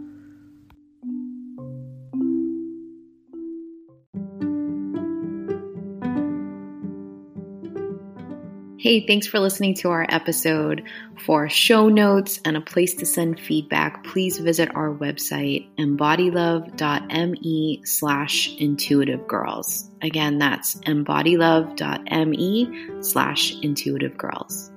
Hey, thanks for listening to our episode. For show notes and a place to send feedback, please visit our website, embodylove.me slash intuitive girls. Again, that's embodylove.me slash intuitive girls.